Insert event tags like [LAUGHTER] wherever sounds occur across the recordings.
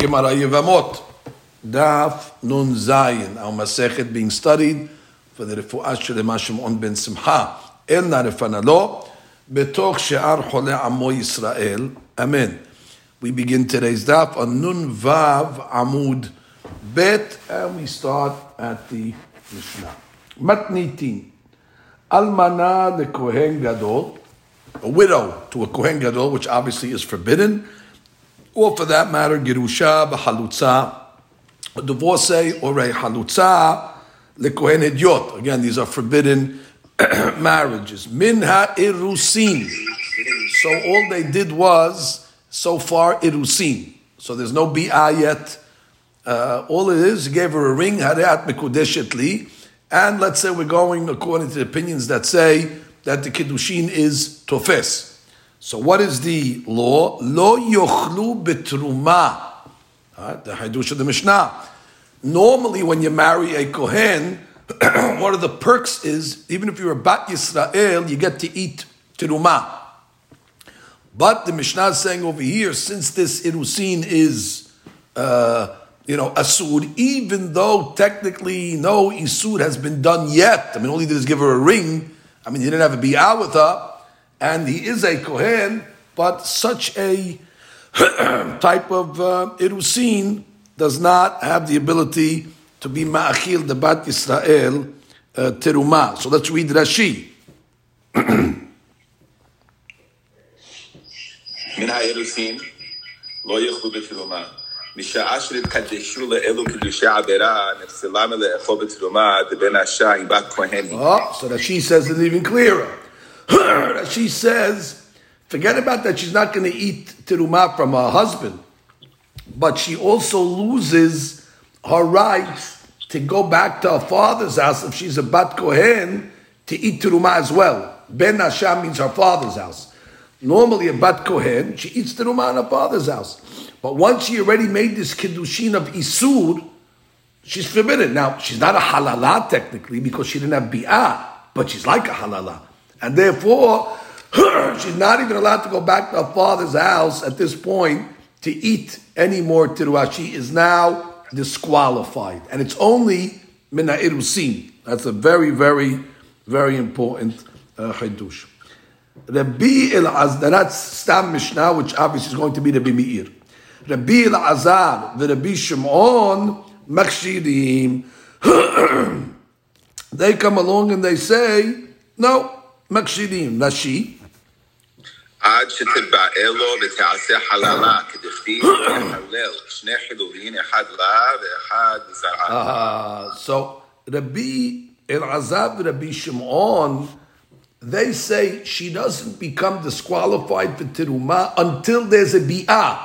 Gemara Yevamot, Daf Nun Zayin, our Masechet being studied for the Refuah Shelema Shimon ben Simcha, El Narefanalo, Betoch She'ar Chole Amo Yisrael, Amen. We begin today's daf on Nun Vav Amud Bet, and we start at the Mishnah. Matnitin, Almana le Kohen Gadol, a widow to a Kohen Gadol, which obviously is forbidden, or for that matter, Girusha b'halutza, a divorcee or a halutza lekohen. Again, these are forbidden [CLEARS THROAT] marriages. Minha irusin. So all they did was, so far, irusin. So there's no bi'ah yet. Uh, all it is, he gave her a ring, hareat mekudeshet and let's say we're going according to the opinions that say that the kiddushin is tofes. So what is the law? Lo yochlu betruma. The Hadush of the Mishnah. Normally, when you marry a Kohen, [CLEARS THROAT] one of the perks is, even if you're a Bat Yisrael, you get to eat teruma. But the Mishnah is saying over here, since this Irusin is, uh, you know, Asud, even though technically no Isud has been done yet, I mean, all he did is give her a ring, I mean, he didn't have a Bi'ah with her, and he is a Kohen, but such a [CLEARS THROAT] type of uh, Irusin does not have the ability to be Ma'achil the Bat Yisrael uh, Teruma. So let's read Rashi. מן האירוסין לא יאכלו בתרומה. משעה שנתקדשו לאלו קידושי עבירה, נפסלה מלאכול בתרומה דבן האשה עם בת כהן. Oh, so Rashi says it even clearer. she says, forget about that, she's not going to eat teruma from her husband, but she also loses her right to go back to her father's house if she's a bat kohen to eat teruma as well. Ben Hashem means her father's house. Normally, a bat kohen she eats teruma in her father's house, but once she already made this kiddushin of isur, she's forbidden. Now she's not a halala technically because she didn't have bi'ah, but she's like a halala. And therefore, [CLEARS THROAT] she's not even allowed to go back to her father's house at this point to eat any more tiruah. She is now disqualified. And it's only mina irusin. That's a very, very, very important uh, chidush. Rabbi El that's Stam Mishnah, which obviously is going to be Rabbi Meir. Rabbi El Azar, the Rabbi Shimon, Makshirim. [CLEARS THROAT] they come along and they say, no, מקשיבים, נשי. עד שתתבעה לו ותעשה חללה, כדכתיב יחלל, שני חילולין, אחד לה ואחד זרעה. So, Rabbi Elazar and Rabbi Shimon, they say she doesn't become disqualified for teruma until there's a bi'ah.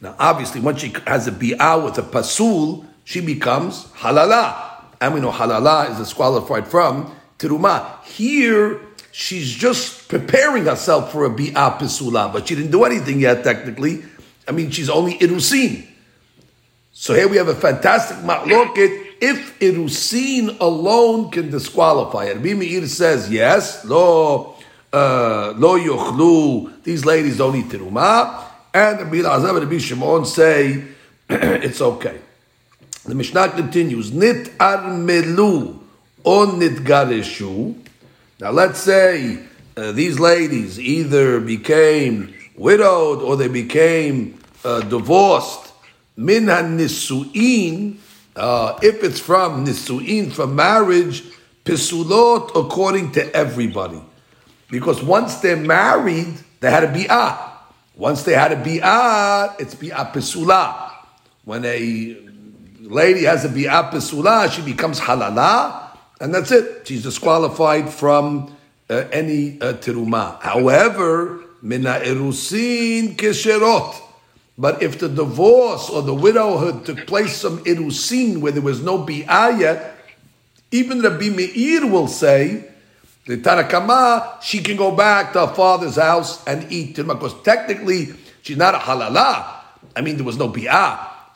Now, obviously, once she has a bi'ah with a pasul, she becomes halala. And we know halala is disqualified from teruma. Here, she's just preparing herself for a bi'ah pisula, but she didn't do anything yet, technically. I mean, she's only irusin. So here we have a fantastic ma'loket. If irusin alone can disqualify it, Meir says yes, lo uh, lo yochlu. These ladies don't eat teruma, and Rabbi Azab and Rabbi Shimon say [CLEARS THROAT] it's okay. The Mishnah continues: Nit armelu on nit gareshu. Now, let's say uh, these ladies either became widowed or they became uh, divorced. Min nisuin, uh, if it's from nisuin, from marriage, pisulot according to everybody. Because once they're married, they had a bi'ah. Once they had a bi'ah, it's bi'ah pisula. When a lady has a bi'ah pisula, she becomes halala and that's it. She's disqualified from uh, any uh, teruma. However, mina erusin kesherot. But if the divorce or the widowhood took place some erusin where there was no bi'ah even Rabbi Meir will say, the Tanna Kamma, she can go back to her father's house and eat teruma because technically she's not a halala. I mean, there was no bi'ah.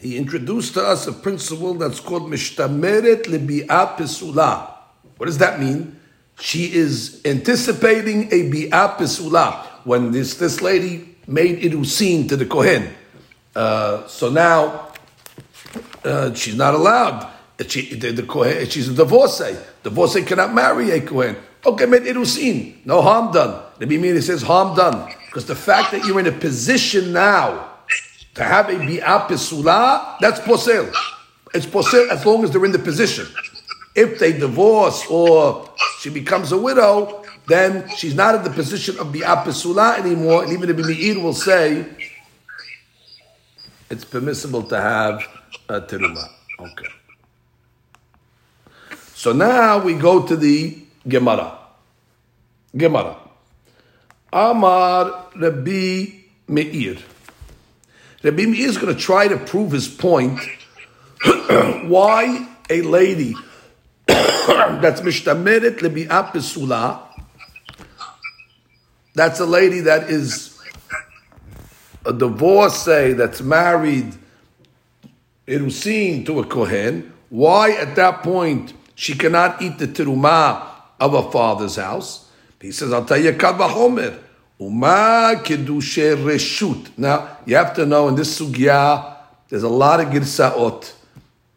He introduced to us a principle that's called mishtameret lebi'ah pesula. What does that mean? She is anticipating a bi'ah pesula. When this, this lady made irusin to the kohen. Uh, so now uh, she's not allowed. She, the, the kohen, she's a divorcee. Divorcee cannot marry a kohen. Okay, made irusin. No harm done. The Bimini says harm done. Because the fact that you're in a position now to have a bi'ah pesula, that's posel. It's posel as long as they're in the position. If they divorce or she becomes a widow, then she's not in the position of bi'ah pesula anymore. And even the Bimi'ir will say it's permissible to have a teruma. Okay. So now we go to the Gemara. Gemara. Amar Rabbi Meir. Rabbi Meir is going to try to prove his point [CLEARS THROAT] why a lady [COUGHS] that's mishtameret lebi'ah pesula, that's a lady that is a divorcee that's married irusin to a kohen. Why at that point she cannot eat the terumah of her father's house? He says, "I'll tell you kavahomer." Uma kedushe reshut. Now you have to know in this sugya, there's a lot of girsaot.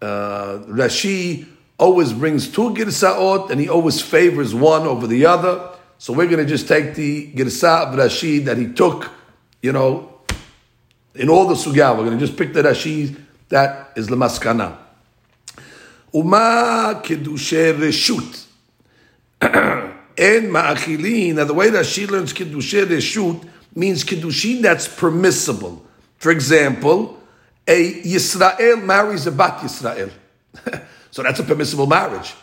Uh, Rashi always brings two girsaot, and he always favors one over the other. So we're going to just take the girsa of Rashi that he took, you know, in all the sugya. We're going to just pick the Rashi that is the maskana. Uma kedushe reshut. [CLEARS THROAT] En ma'achilin. Now, the way that she learns kiddushin reshut means kiddushin that's permissible. For example, a Yisrael marries a Bat Yisrael. [LAUGHS] so that's a permissible marriage.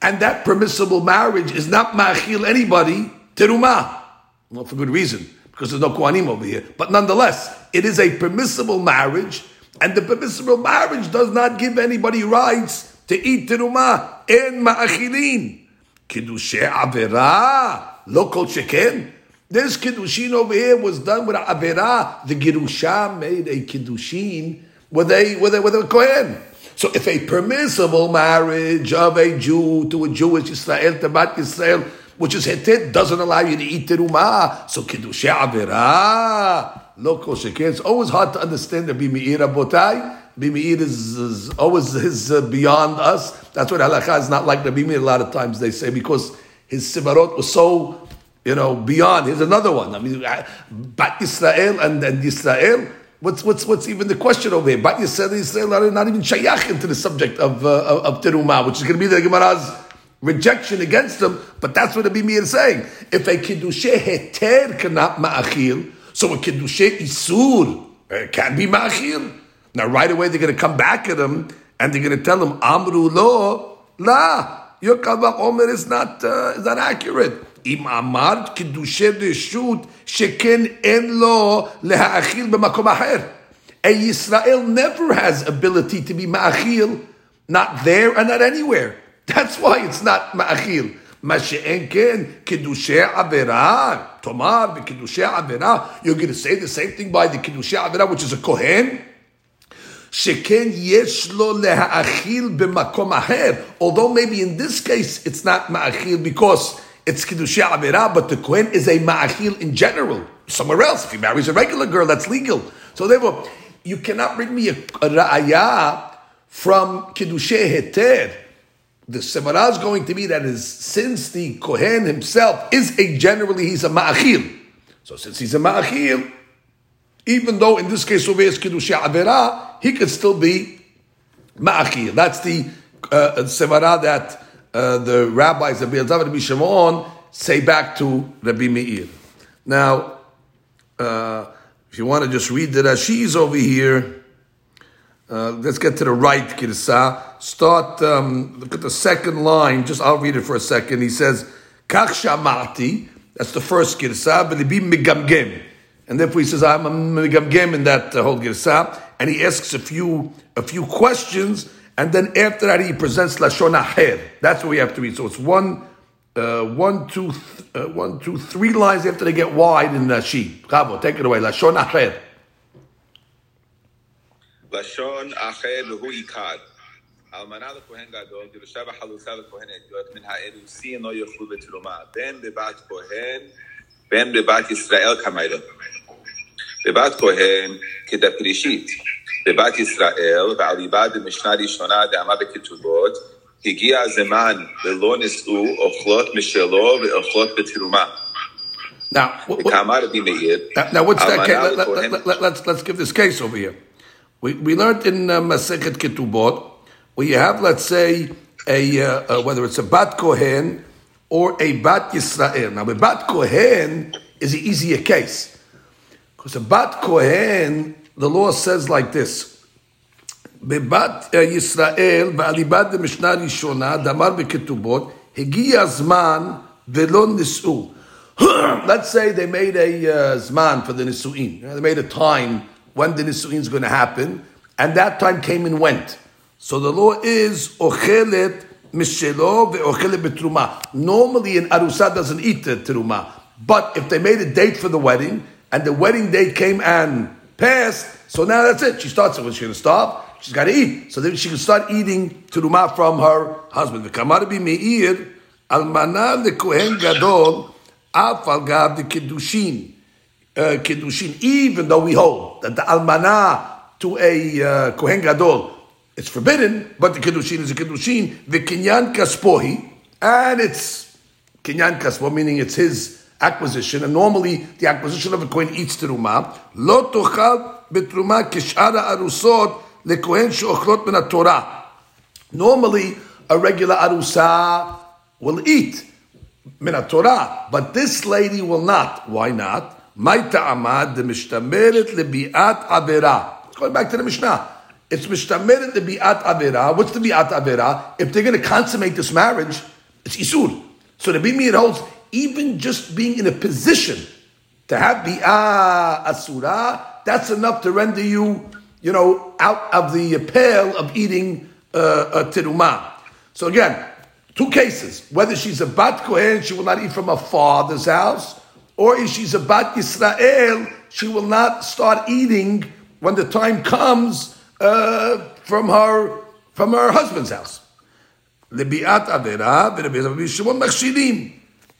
And that permissible marriage is not ma'achil anybody teruma. Well, for good reason, because there's no Kohanim over here. But nonetheless, it is a permissible marriage, and the permissible marriage does not give anybody rights to eat teruma en ma'achilin. Kiddushe avera, lo kol sheken. This kiddushin over here was done with avera. The girusha made a kiddushin with a with a with a kohen. So if a permissible marriage of a Jew to a Jewish Israel to Bat Israel, which is hetet, doesn't allow you to eat teruma, so kiddushe avera, lo kol sheken. It's always hard to understand the bimi'ir abotai. Bimi'ir is, is always is uh, beyond us. That's what halakha is not like the. A lot of times they say because his simarot was so, you know, beyond. Here's another one. I mean, uh, Bat Israel and, and Israel. What's, what's, what's even the question over here? Bat Yisrael and Israel are not even shayach into the subject of, uh, of, terumah, which is going to be the Gemara's rejection against them. But that's what the Bimir is saying. If a kiddushe heter cannot ma'achil, so a kiddushe isur uh, can be ma'achil. Now, right away, they're going to come back at him and they're going to tell him, Amru lo, la. Your kal vachomer is not, uh, is not accurate. Im amar קדושי רשות sheken en lo lehaachil b'makom אחר. A Yisrael never has ability to be ma'achil, not there and not anywhere. That's why it's not ma'achil. מה שאין כן, avera עבירה, תאמר בקידושי you're going to say the same thing by the קידושי avera, which is a Kohen? Sheken yeshlo leha'achil b'makom aher. Although maybe in this case it's not ma'achil because it's kiddushei avera, but the kohen is a ma'achil in general. Somewhere else, if he marries a regular girl, that's legal. So therefore, you cannot bring me a, a from kiddushei heter. The semarah is going to be that is since the kohen himself is a generally he's a ma'achil. So since he's a ma'achil, even though in this case over here is kiddush avera, he could still be ma'achil. That's the uh, semara that uh, the rabbis of Be'ezav and Shimon say back to Rabbi Meir. Now, uh, if you want to just read the Rashis over here, uh, let's get to the right girsa. Start. Um, look at the second line. Just I'll read it for a second. He says, "Kach shamati." That's the first girsa. But be megamgem, and therefore he says, "I'm a megamgem in that uh, whole girsa." and he asks a few a few questions, and then after that he presents lashon acher. That's what we have to read. So it's one, uh, one, two, th- uh, one, two, three lines after they get wide in the sheet. Chavo, take it away. Lashon acher. לשון אחר והוא עיקר. אלמנה לכהן גדול, גירושה וחלוצה לכהן עדות, מן האירוסין לא יאכלו בתרומה. בין בבת כהן, בין בבת ישראל כמיילה. בבת כהן כדפרישית. בבת ישראל, ועל ליבה דמשנה ראשונה דאמה בכתובות, הגיע הזמן ולא נישאו אוכלות משלו ואוכלות בתרומה. Now, what, what, וכאמר רבי מאיר, now, now what's that? אלמנה Case? Let, לכהן- let, let, let's let's give this case over here. We we learned in uh, Masechet Ketubot where you have, let's say, a uh, uh, whether it's a bat kohen or a bat Yisrael. Now, a bat kohen is an easier case because a bat kohen, the law says like this. בבת ישראל, באליבא דמשנה ראשונה, דאמר בכתובות, הגיע הזמן ולא נישאו. [CLEARS THROAT] Let's say they made a uh, zman for the nisu'in. You know, they made a time when the nisu'in is going to happen, and that time came and went. So the law is ochelet mishelo ve'ochelet betruma. Normally, an arusa doesn't eat the teruma, but if they made a date for the wedding and the wedding day came and passed, so now that's it. She starts. It when she's going to stop, she's got to eat. So then she can start eating teruma from her husband. V'kamar meir almana lekohen gadol af al gav the kiddushin uh, kiddushin. Even though we hold that the almana to a uh, kohen gadol it's forbidden, but the kiddushin is a kiddushin. The kinyan kaspohi, and it's kinyan kaspo, meaning it's his acquisition. And normally, the acquisition of a kohen eats teruma. Lo tochal betruma kishara arusot lekohen sheochlot min Torah. Normally, a regular arusa will eat min Torah, but this lady will not. Why not? Maita amad the mishtameret lebiat avera. Going back to the Mishnah. It's mishtameret lebiat avera. What's the biat avera? If they're going to consummate this marriage, it's isur. So the bimir holds even just being in a position to have bi'ah asura, that's enough to render you, you know, out of the pale of eating uh, a terumah. So again, two cases. Whether she's a bat kohen, she will not eat from her father's house, or if she's a bat Yisrael, she will not start eating when the time comes uh, from her from her husband's house. לביאת עבירה, ורבי רבי שמעון מכשירים.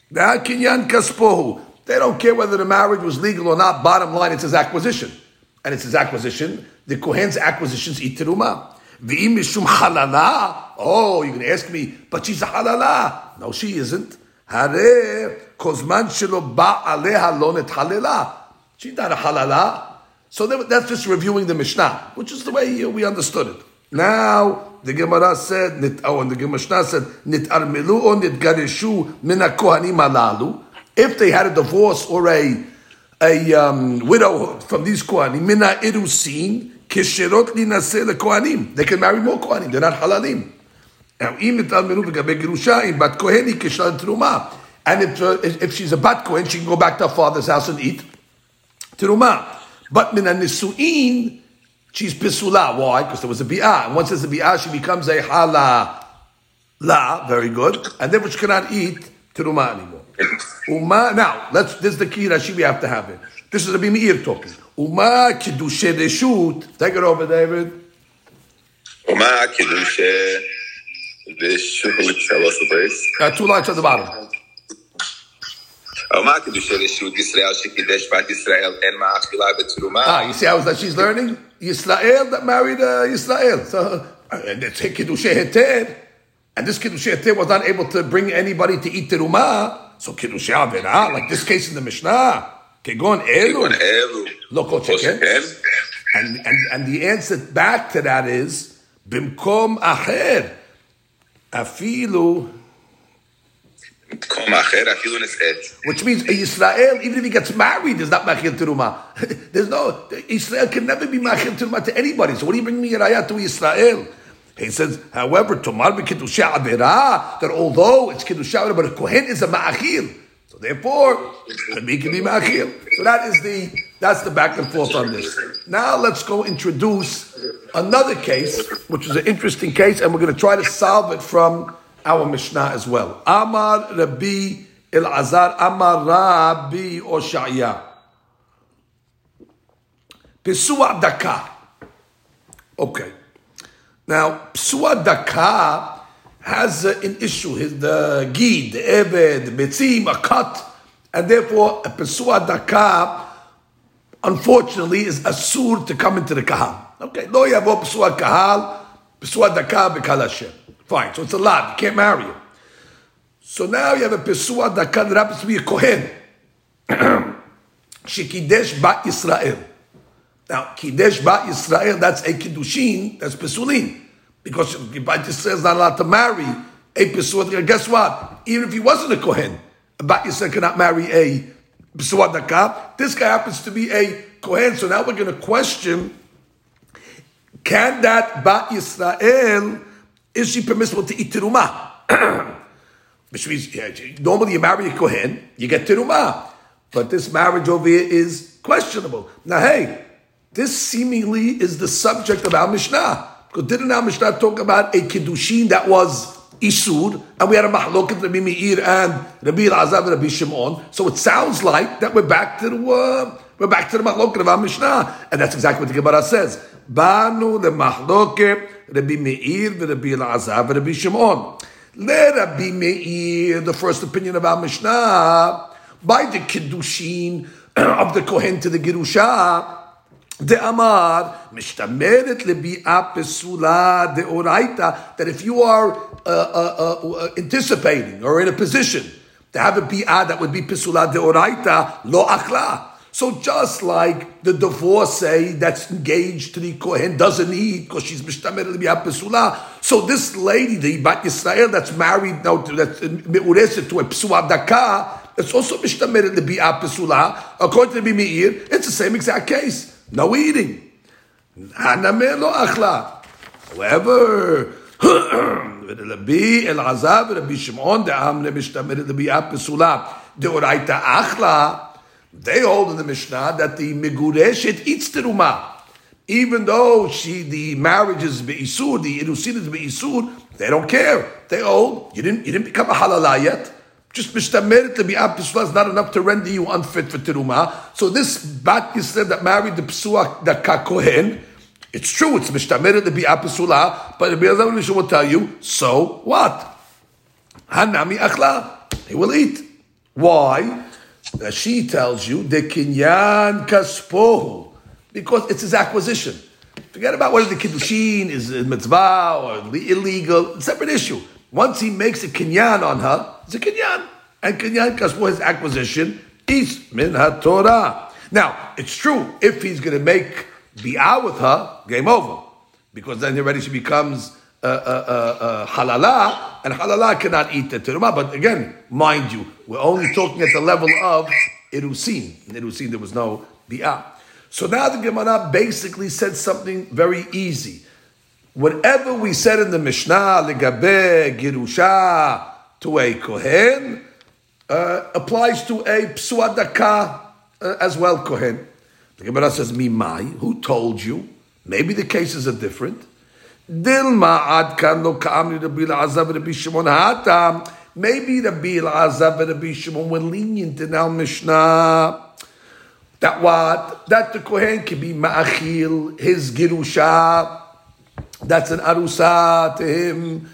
They don't care whether the marriage was legal or not. Bottom line, it's his acquisition. And it's his acquisition. The Kohen's acquisitions eat teruma. V'im mishum halala. Oh, you can ask me, but she's a halala. No, she isn't. Hare shelo. She's not a halala. So that's just reviewing the Mishnah, which is the way we understood it. Now, the Gemara said, nit, oh, and the Gemara said, nit armelu or nit garishu mina kohanim malalu. If they had a divorce or a a um, widow from these kohanim, mina irusin kishirot linase lekohanim. They can marry more kohanim. They're not halalim. Now, im nit armelu v'gabe gerusha bat koheni kishlan truma. And if, uh, if she's a bat kohen, she can go back to her father's house and eat truma. But mina nisuin she's pisula. Why? Because there was a bi'ah. And once there's a bi'ah, she becomes a hala. La, very good. And then she cannot eat teruma anymore. Uma, now, let's, this is the key Rashi we have to have it. This is Rabbi bimir talking. Uma kiddushe reshut. Take it over, David. Uma kiddushe reshut. Tell us the base. Uh, two lines at the bottom. מה kedusha של Yisrael Ah, you see how that she's learning? Yisrael that married uh, Yisrael. So, uh, and it's kedusha heter. And this kedusha heter was not able to bring anybody to eat teruma. So kedusha avera, ah, like this case in the Mishnah. Kegon elu. lo kol sheken, and, and, and the answer back to that is, bimkom acher, afilu which means a Yisrael, even if he gets married, is not machil [LAUGHS] teruma. There's no, Israel can never be machil teruma to anybody. So what do you bring me a raya to Israel? He says, however, tomar be kiddusha avera, that although it's kiddusha but a kohen is a ma'achil. So therefore, Rabbi can be ma'achil. So that is the that's the back and forth on this. Now let's go introduce another case, which is an interesting case, and we're going to try to solve it from our Mishnah as well. Amar Rabbi Elazar Amar Rabbi Oshaya. Pesua Daka. Okay. Now, Pesua Daka has uh, an issue. His, the Gid, the Metzim, a cut, and therefore a Pesua Daka, unfortunately, is asur to come into the Kahal. Okay, lo yavo Pesua Kahal, Pesua Daka Bekal Hashem. Fine, so it's a lot. You can't marry him. So now you have a Pesua Daka that happens to be a Kohen. [CLEARS THROAT] Shekidesh Bat Yisrael. Now, Kidesh Bat Yisrael, that's a Kiddushin, that's Pesulin. Because Bat Yisrael is not allowed to marry a Pesuat. Guess what? Even if he wasn't a Kohen, Bat Yisrael cannot marry a Pesuat Daka. This guy happens to be a Kohen, so now we're going to question, can that Bat Yisrael, is she permissible to eat Terumah? [CLEARS THROAT] Which means, normally you marry a Kohen, you get Terumah. But this marriage over here is questionable. Now, hey, this seemingly is the subject of our Mishnah. Because didn't our Mishnah talk about a Kiddushin that was Isur, and we had a Mahlokat Rabbi Meir and Rabbi Elazar and Rabbi Shimon. So it sounds like that we're back to the, uh, we're back to the Mahlokat of our Mishnah. And that's exactly what the Gemara says. Banu the Mahloket Rabbi Meir and Rabbi Elazar and Rabbi Shimon. Le Rabbi Meir, the first opinion of our Mishnah, by the Kiddushin [CLEARS THROAT] of the Kohen to the Girusha, Amar משתמרת לביאה פסולה דאורייתא, that if you are uh, uh, uh, anticipating or in a position to have a bi'ah that would be pesula deoraita, lo achla. So just like the divorcee that's engaged to the Kohen doesn't eat because she's mishtamer pesula, so this lady, the Bat Yisrael that's married now, to, that's meureset to a pesula daka, it's also mishtamer pesula, according to the Meir, it's the same exact case. No eating. However, [CLEARS THROAT] Rabbi Elazar Rabbi Shimon de'amne mishtamer lebi'at pesula deoraita achla. They hold in the Mishnah that the megureshet eats teruma, even though she the marriage is beisur, the irusin is beisur. They don't care. They hold you didn't you didn't become a halala yet. Just mishtameret be pesula is not enough to render you unfit for teruma. So this bat Yisrael that married the pesua the kakohen. It's true, it's mishtameret be bi'apesula, but the Be'ezam will tell you, so what? Hanami achla. He will eat. Why? She tells you, the kinyan kaspohu. Because it's his acquisition. Forget about whether the kiddushin is a mitzvah or illegal. Separate issue. Once he makes a kinyan on her, it's a kinyan. And kinyan kaspohu, his acquisition, is min ha-Torah. Now, it's true, if he's going to make bi'ah with her, game over. Because then already she becomes uh, uh, uh, uh, halala, and halala cannot eat the terumah. But again, mind you, we're only talking at the level of irusin. In irusin, there was no bi'ah. So now the Gemara basically said something very easy. Whatever we said in the Mishnah, legabe girusha to a kohen, uh, applies to a psuadaka uh, as well, kohen. The Gemara says, Mimai, who told you? Maybe the cases are different. Dilma ad kan lo ka'amri Rabbi Azav Rabbi Shimon hatam. Maybe Rabbi Azav Rabbi Shimon were lenient in our Mishnah. That what? That the Kohen can be ma'achil, his girusha. That's an arusa to him.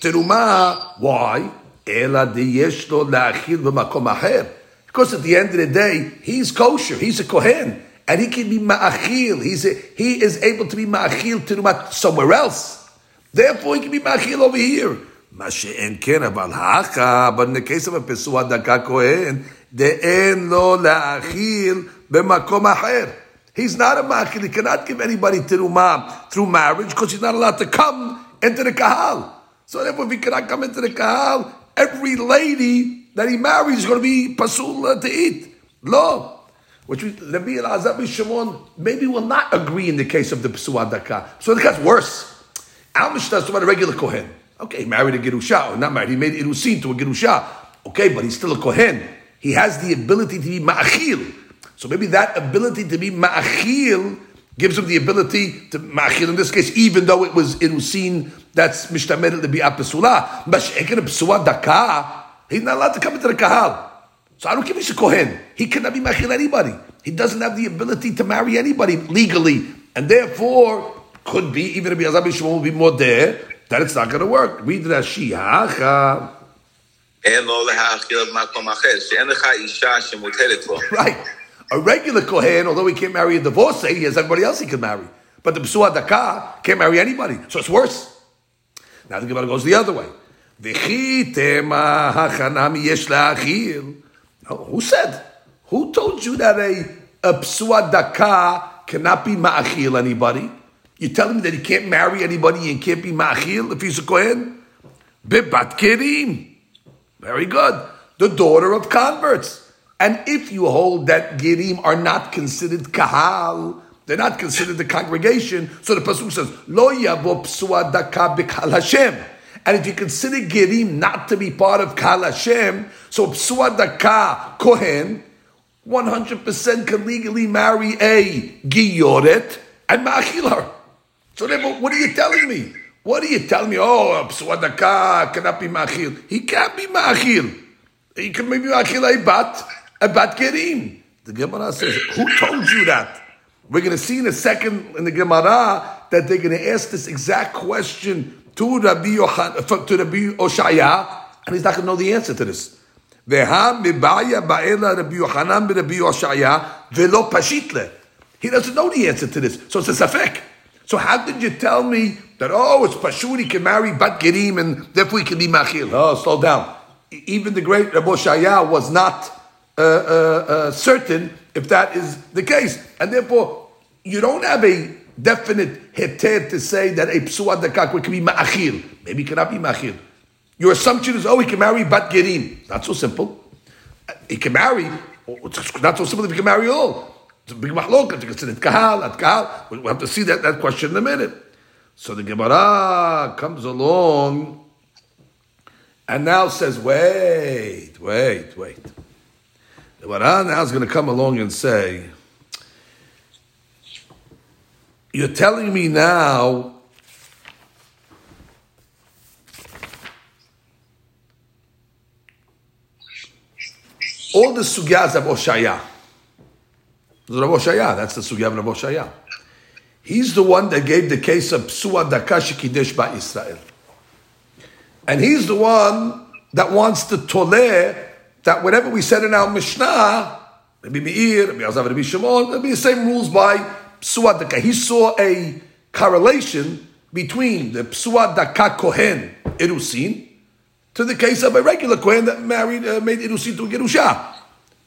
Teruma. Why? Ela de yesh lo la'achil acher. Because at the end of the day, he's kosher, he's a kohen, and he can be ma'achil. He's a, he is able to be ma'achil to somewhere else. Therefore, he can be ma'achil over here. Ken aval hacha, but in the case of a pesua daka kohen, de'en lo la'achil b'makom acher. He's not a ma'achil. He cannot give anybody teruma through marriage because he's not allowed to come into the kahal. So therefore, if he cannot come into the kahal, every lady that he marries is going to be pasul to eat. Lo. Which Rabbi Elazar Shimon maybe will not agree in the case of the Psuah Daka. So the guy's worse. Al Mishnah is about a regular Kohen. Okay, he married a Gerusha, or not married, he made Irusin to a Gerusha. Okay, but he's still a Kohen. he has the ability to be ma'achil. So maybe that ability to be ma'achil gives him the ability to ma'achil in this case, even though it was irusin that's mishtamed to be apesula. But shekin pesua daka, he's not allowed to come into the kahal. So I don't give a kohen. He cannot be ma'achil anybody. He doesn't have the ability to marry anybody legally, and therefore could be even if Yazab Shimon will be more there that it's not going to work. Read Rashi. Hacha. [LAUGHS] Right. A regular Kohen, although he can't marry a divorcee, he has everybody else he can marry. But the Psua Daka can't marry anybody. So it's worse. Now the Gemara goes the other way. Uh, who said? Who told you that a, a Psua Daka cannot be ma'achil anybody? You tell me that he can't marry anybody and can't be ma'achil if he's a Kohen? Bibat Kerim. Very good. The daughter of converts. And if you hold that girim are not considered Kahal, they're not considered the congregation, so the Pasuk says, Lo yabo psua daka b'kal Hashem. And if you consider Gerim not to be part of Kal Hashem, so psua daka Kohen, 100% can legally marry a Giyoret and Ma'achil her. So therefore, what are you telling me? What are you telling me? Oh, psua daka cannot be Ma'achil. He can't be Ma'achil. He can maybe Ma'achil a bat, about Gerim. The Gemara says, who told you that? We're going to see in a second in the Gemara that they're going to ask this exact question to Rabbi, Yochan, to Rabbi Oshaya, and he's not going to know the answer to this. He doesn't know the answer to this. So it's a safek. So how did you tell me that, oh, it's Pashur, he can marry Bat Gerim and therefore he can be Machil? Oh, slow down. Even the great Rabbi Shaya was not uh, uh, uh, certain if that is the case. And therefore, you don't have a definite heter to say that a psuad dakak can be ma'achir. Maybe it cannot be ma'achir. Your assumption is, oh, he can marry bat gerim. Not so simple. He can marry, it's not so simple if he can marry all. It's a big mahlok, it's considered kahal, at kahal. We'll have to see that, that question in a minute. So the Gemara comes along and now says, wait, wait, wait. The Gemara now is going to come along and say, You're telling me now all the sugyas of Oshaya. Rav Oshaya, that's the sugya of Rav Oshaya. He's the one that gave the case of Psua Dakash Kiddush by Israel. And he's the one that wants to toleh that whatever we said in our Mishnah, maybe Meir, maybe Shimon, there'll be the same rules by psuadaka. He saw a correlation between the psuadaka kohen erusin to the case of a regular kohen that married uh, made erusin to gerusha.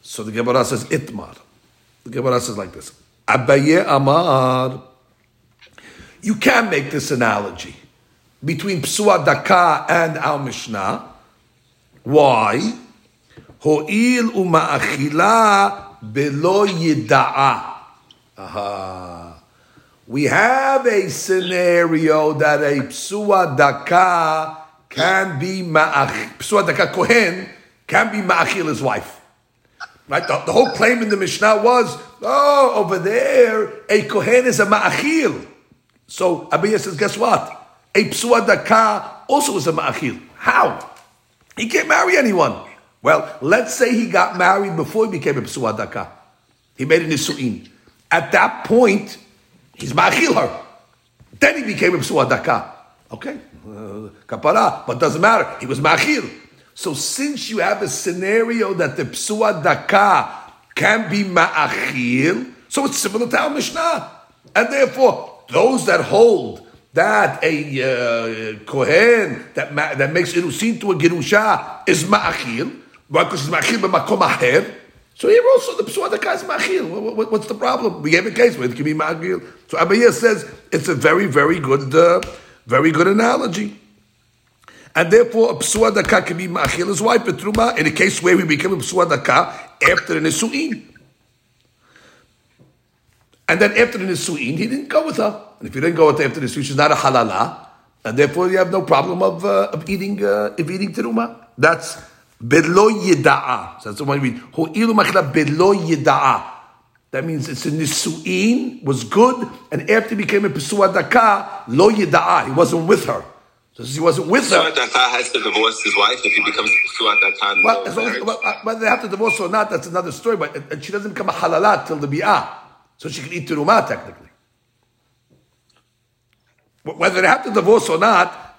So the Gemara says itmar. The Gemara says like this: Abaye amar. You can make this analogy between psuadaka and our Mishnah. Why? Ho'il uma'achila belo yida'a. Aha. We have a scenario that a psua daka can be maachil. psua daka kohen can be ma'achil his wife. Right? The, the, whole claim in the Mishnah was, oh, over there, a kohen is a ma'achil. So Abaye says, guess what? A psua daka also is a ma'achil. How? He can't marry anyone. Well, let's say he got married before he became a psua daka. He made a nisu'in. At that point, he's Ma'achil her. Then he became a Psuah Daka. Okay, uh, kapara, but doesn't matter. He was Ma'achil. So since you have a scenario that the Psuah Daka can be Ma'achil, so it's similar to our Mishnah. And therefore, those that hold that a uh, kohen that ma- that makes irusin to a gerusha is ma'achil, because it's machil b'makom aher. So here also the psuah daka is machil. What's the problem? We gave a case where it can be machil. So Abaye says it's a very very good uh, very good analogy. And therefore, a psuah daka can be machil his wife betruma in a case where we became a psuah daka after the nisuin. And then after the nisuin, he didn't go with her. And if you didn't go with her after the nisuin, she's not a halala, and therefore you have no problem of, uh, of eating uh, of eating teruma. That's Belo yida'a. So that's the one we read. Ho'ilu machila belo yida'a. That means it's a nisu'in, was good, and after he became a pesua daka, lo yida'a. He wasn't with her. So he wasn't with her. Pesua daka has to divorce his wife if he becomes pesua daka. Well, as long as, well, uh, whether they have to divorce or not, that's another story. But and she doesn't become a halalat till the bi'ah. So she can eat terumah technically. Whether they have to divorce or not,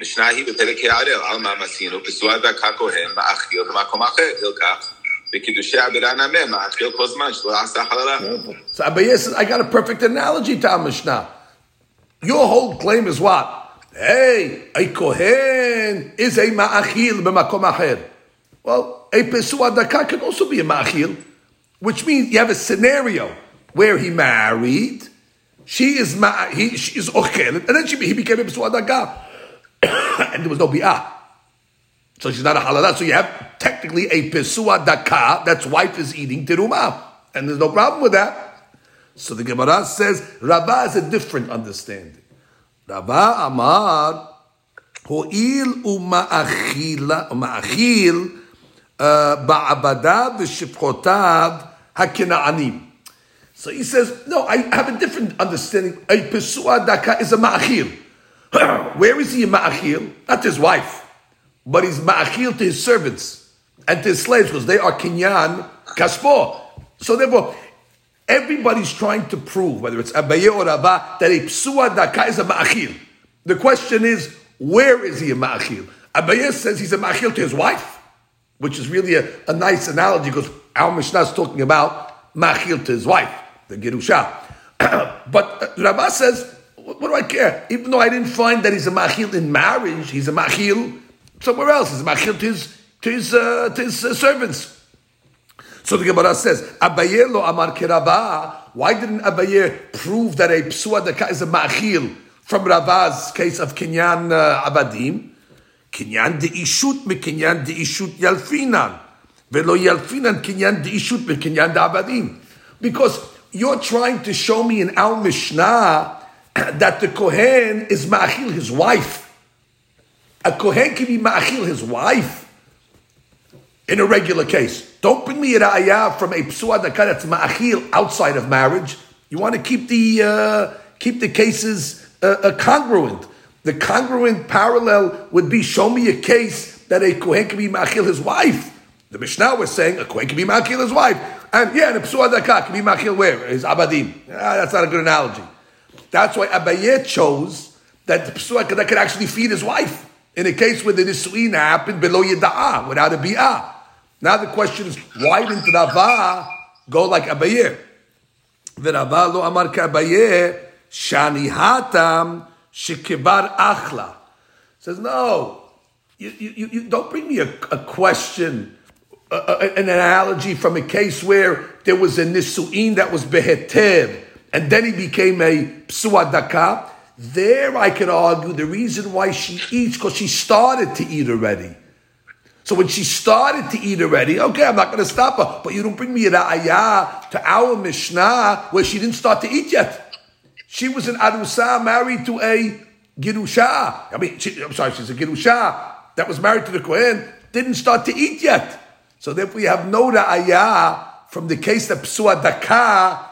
משנה היא בפרק הערל, על מה מסינו, פסוע דקה כהן, מאכיל במקום אחר, הלקח, וקידושי עבירה נמה, מאכיל כל זמן שלא עשה חללה. So Abaye says, I got a perfect analogy to our Mishnah. Your whole claim is what? Hey, a Kohen is a ma'achil b'makom acher. Well, a pesua daka can also be a ma'achil, which means you have a scenario where he married, she is ma, he, she is ochel, and then she, he became a pesua daka, [COUGHS] and there was no bi'ah. So she's not a halal. So you have technically a pesua daka, that's wife is eating terumah. And there's no problem with that. So the Gemara says, Rava has a different understanding. Rava Amar, Ho'il uma'achil, uh, ba'abadav v'shipchotav ha'kena'anim. So he says, no, I have a different understanding. A pesua daka is a ma'achil. [COUGHS] Where is he ma'achil? Not his wife, but he's ma'achil to his servants and to his slaves because they are kinyan kaspo. So therefore, everybody's trying to prove, whether it's Abaye or Rabba, that a pesua daka is a ma'achil. The question is, where is he a ma'achil? Abaye says he's a ma'achil to his wife, which is really a, a nice analogy because our Mishnah is talking about ma'achil to his wife, the Gerusha. [COUGHS] but uh, Rabba says, what, what do I care? Even though I didn't find that he's a ma'achil in marriage, he's a ma'achil somewhere else. He's a ma'achil to his, to his, uh, to his uh, servants. So the Gemara says, Abaye lo amar kiraba. Why didn't Abaye prove that a psua daka is a ma'achil from Rava's case of kinyan uh, abadim? Kinyan de ishut me kinyan de ishut yalfinan. Velo yalfinan kinyan de ishut me kinyan de abadim. Because you're trying to show me in our Mishnah [CLEARS THROAT] that the Kohen is ma'achil his wife. A Kohen can be ma'achil his wife in a regular case. Don't bring me a ra'ayah from a psua daka that's ma'achil outside of marriage. You want to keep the uh, keep the cases uh, uh, congruent. The congruent parallel would be show me a case that a kohen can be ma'achil his wife. The Mishnah was saying a kohen can be ma'achil his wife, and yeah, and a psua daka can be ma'achil where his abadim. Ah, that's not a good analogy. That's why Abaye chose that the daka could actually feed his wife in a case where the nisuin happened below yeda'ah without a bi'ah. Now the question is, why didn't Rava go like Abaye? V'Rava lo amar k'Abaye shani hatam shekibar achla. Says no, you, you, you don't bring me a, a question, a, a- an analogy from a case where there was a nisuin that was beheter, and then he became a psuadaka. There I could argue the reason why she eats because she started to eat already. So when she started to eat already, okay, I'm not going to stop her. But you don't bring me a ra'ayah to our Mishnah where she didn't start to eat yet. She was an Arusa married to a Girusha. I mean, she, I'm sorry, she's a Girusha that was married to the Kohen, didn't start to eat yet. So therefore you have no ra'ayah from the case of Psua Daka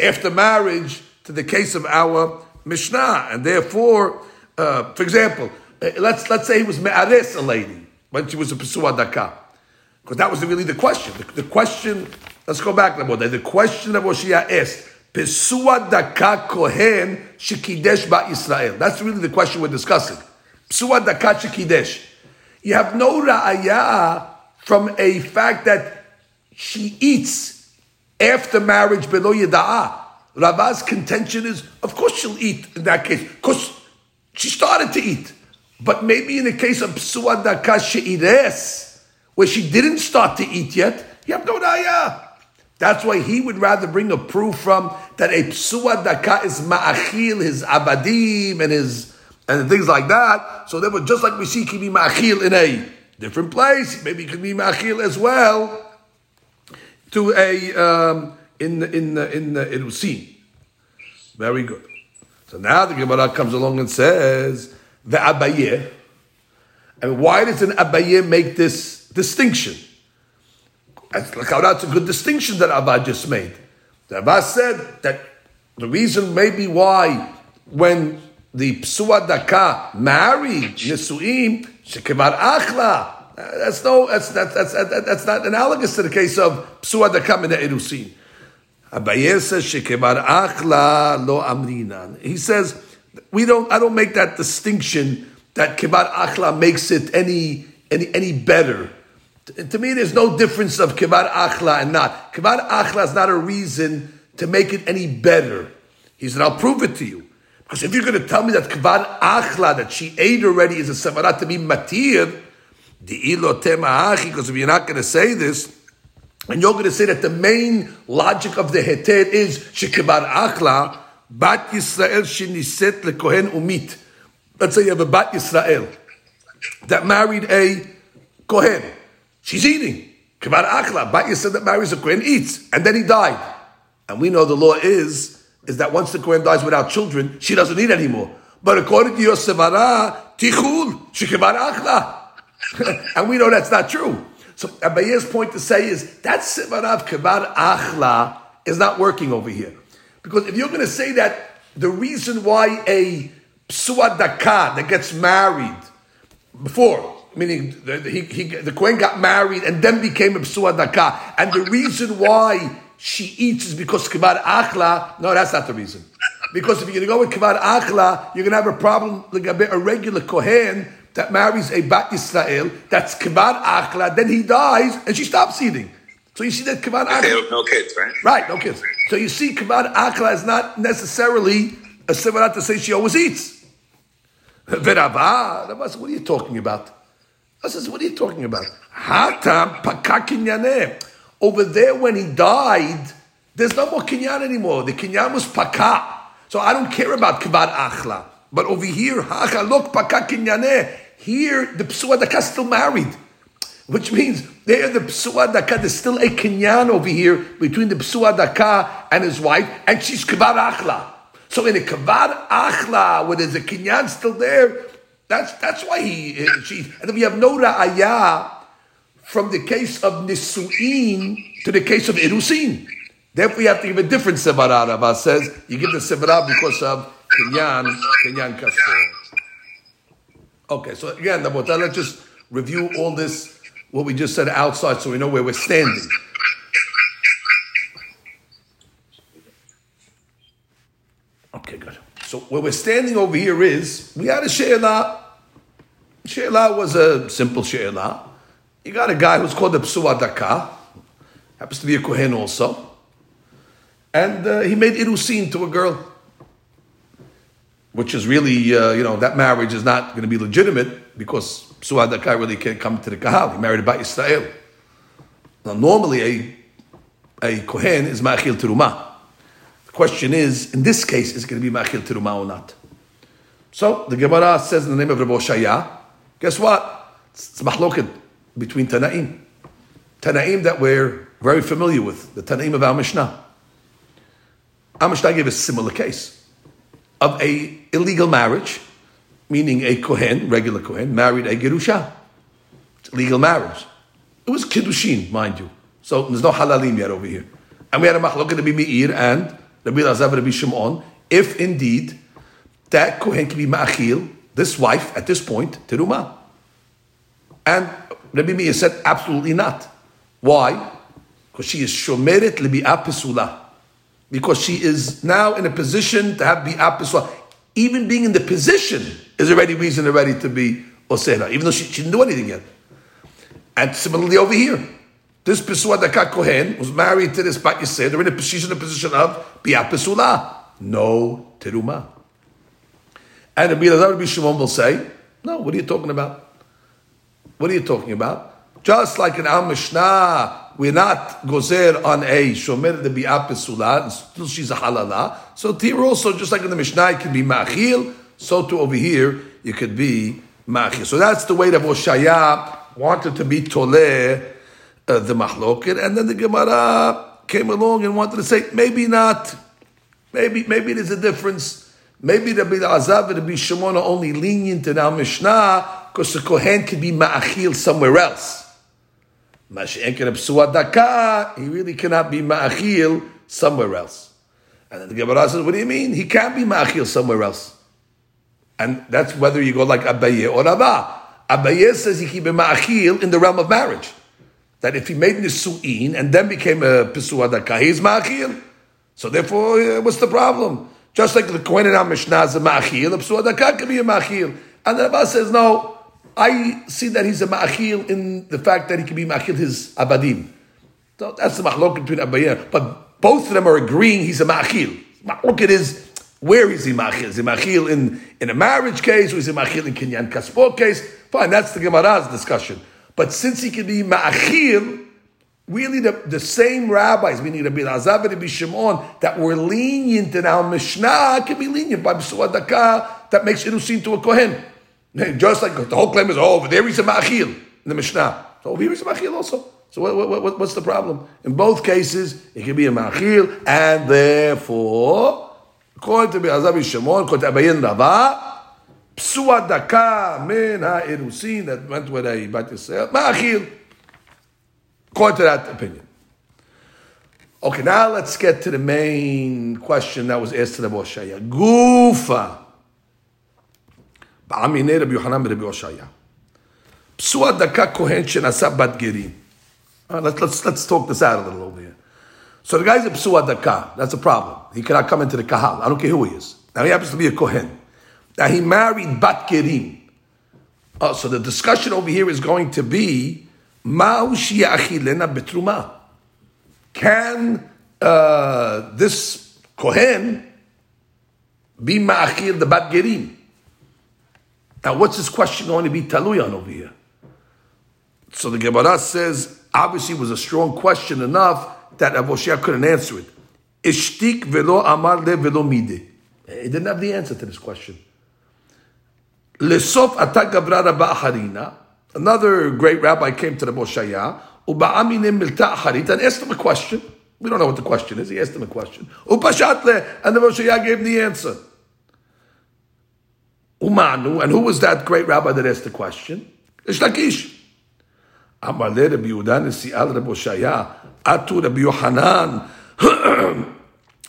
after marriage to the case of our Mishnah. And therefore, uh, for example, uh, let's, let's say he was Me'ares a lady when she was a Pesua Daka. Because that was really the question. The, the question, let's go back bit. The question that Moshe asked, Pesua Daka Kohen Shekidesh Ba Israel. That's really the question we're discussing. Pesua Daka Shekidesh. You have no ra'ayah from a fact that she eats after marriage below yada'ah. Rava's contention is, of course she'll eat in that case, because she started to eat. But maybe in the case of psua daka she'ires, where she didn't start to eat yet, you have no raya. That's why he would rather bring a proof from that a psua daka is ma'achil, his abadim and his and things like that. So therefore, just like we see, he can be ma'achil in a different place. Maybe he can be ma'achil as well to a um, in in in Irusin. Very good. So now the Gemara comes along and says the Abaye. And why does an Abaye make this distinction? That's a good distinction that Abba just made. The Abba said that the reason maybe why when the Psua Daka married Nisuim, Shekevar Achla, that's no, that's, that's, that's, that's not analogous to the case of Psua Daka Mina Erusin. Abaye says Shekevar Achla lo Amrinan. He says, we don't, I don't make that distinction that Kibar Achla makes it any, any, any better to me, there's no difference of kibar achla and not. Kibar achla is not a reason to make it any better. He said, I'll prove it to you. Because if you're going to tell me that kibar achla, that she ate already, is a savarat to be matir, the because if you're not going to say this, and you're going to say that the main logic of the heter is shekibar achla, bat Yisrael shiniset lekohen umit. Let's say you have a bat Yisrael that married a kohen. She's eating. Kibar Achla. Bat said that marries a Kohen, eats, and then he died. And we know the law is, is that once the Kohen dies without children, she doesn't eat anymore. But according to your Sevara, Tichul, she Kibar Achla. [LAUGHS] and we know that's not true. So Abaye's point to say is that Sevara of Kibar Achla is not working over here. Because if you're going to say that the reason why a Psuad that gets married before meaning the, he, he, the Kohen got married and then became a Psua Daka. And the reason why she eats is because Kibar Achla. No, that's not the reason. Because if you're going to go with Kibar Achla, you're going to have a problem like a, a regular Kohen that marries a Bat Yisrael, that's Kibar Achla, then he dies and she stops eating. So you see that Kibar Achla. No kids, right? Right, no kids. So you see Kibar Achla is not necessarily a Sevarat to say she always eats. [LAUGHS] Verabah, what are you talking about? I says, what are you talking about? Hatam Over there, when he died, there's no more kinyan anymore. The kinyan was paka. So I don't care about kibar achla. But over here. Here, the psua daka is still married. Which means there, the psua daka, there's still a kinyan over here between the psua daka and his wife, and she's kibar achla. So in a kibar achla, where there's a kinyan still there, that's that's why he she and then we have no ra'aya from the case of nisuin to the case of irusin. Therefore, we have to give a different sevara. Rabba says you give the sevara because of kinyan kasfor. Okay, so again, let's just review all this what we just said outside, so we know where we're standing. Okay, good. So where we're standing over here is we had a she'ela. She'ela was a simple she'ela. You got a guy who's called the Psua Daka, happens to be a Kohen also, and uh, he made irusin to a girl, which is really, uh, you know, that marriage is not going to be legitimate because Psua Daka really can't come to the Kahal. He married about Israel. Now, normally a a Kohen is Ma'achil Terumah. The question is, in this case, is it going to be Machil Tiruma or not? So the Gemara says in the name of Rabbi Shaya, guess what? It's mahloket between Tanaim. Tanaim that we're very familiar with, the Tanaim of our Mishnah. Our Mishnah gave a similar case of a illegal marriage, meaning a Kohen, regular Kohen, married a Gerusha. It's legal marriage. It was Kiddushin, mind you. So there's no halalim yet over here. And we had a to be Meir and Rabbi Lazar Rabbi Shimon, if indeed that Kohen can be Ma'achil, this wife at this point, Teruma. And Rabbi Meir said, absolutely not. Why? Because she is Shomeret Libi'a Pesula. Because she is now in a position to have Bi'a Pesula. Even being in the position is already reason already to be Osera, even though she, she didn't do anything yet. And similarly over here, this Pesua Daka Kohen was married to this Bat Yisrael. They're in a, position of Bia Pesula. No Teruma. And Rabbi Shimon will say, no, what are you talking about? What are you talking about? Just like in our Mishnah, we're not gozer on a shomer the bi'ah pesula, still she's a halala. So here also, just like in the Mishnah, it can be ma'achil, so too over here, you could be ma'achil. So that's the way that Oshaya wanted to be toleh, uh, the mahloket, and then the Gemara came along and wanted to say, maybe not, maybe, maybe there's a difference. Maybe Rabbi Azav and Rabbi Shimon are only lenient in our Mishnah because the Kohen could be ma'achil somewhere else. He really cannot be ma'achil somewhere else. And then the Gemara says, what do you mean? He can't be ma'achil somewhere else. And that's whether you go like Abaye or Rabba. Abaye says he can be ma'achil in the realm of marriage. That if he made nisu'in and then became a pisuadaka, he's ma'achil. So therefore, uh, what's the problem? Just like the Kohen our Mishnah is a ma'achil, the pisuadaka can be a ma'achil. And the Rabba says, no, I see that he's a ma'achil in the fact that he can be ma'achil his abadim. So that's the machlok between Abayah. But both of them are agreeing he's a ma'achil. Machlok is where is he ma'achil? Is he ma'achil in, in a marriage case or is he ma'achil in kinyan kaspo case? Fine, that's the Gemara's discussion. But since he can be ma'achil, really the, the same rabbis, meaning Rabbi Azav and Rabbi Shimon, that were lenient in our Mishnah, can be lenient by B'suadaka that makes Irusin to a Kohen. [LAUGHS] Just like the whole claim is, oh, over there he's a ma'achil in the Mishnah. So over here he's a ma'achil also. So what, what, what, what's the problem? In both cases, it can be a ma'achil, and therefore, according to Be'azav Shimon, according to Abayin Rava, psua daka min ha'erusin, that went with a bat Yisrael, ma'achil. According to that opinion. Okay, now let's get to the main question that was asked to the Boshaya. Gufa. בעמיני רבי יוחנן ברבי הושעיה. פסוע דקה כהן שנשא בת גרים. Let's, let's, let's talk this out a little over here. So the guy's a psua daka. That's a problem. He cannot come into the kahal. I don't care who he is. Now he happens to be a kohen. Now he married bat gerim. Oh, so the discussion over here is going to be ma'u shiachilena betruma. Can uh, this kohen be ma'achil the bat gerim? Now, what's this question going to be taluyan over here? So the Gemara says, obviously, it was a strong question enough that Avoshia couldn't answer it. Ishtik velo amar le velo mide. He didn't have the answer to this question. Lesof atak gavra harina. Another great rabbi came to the Moshaya, uba'aminim milta harit, and asked him a question. We don't know what the question is. He asked him a question. Upashatle, and the Moshaya gave him the answer. Umanu, and who was that great rabbi that asked the question? Reish Lakish. Amar le Rabbi Yehuda Rabbi Oshaya, atu Rabbi Yohanan, [CLEARS THROAT]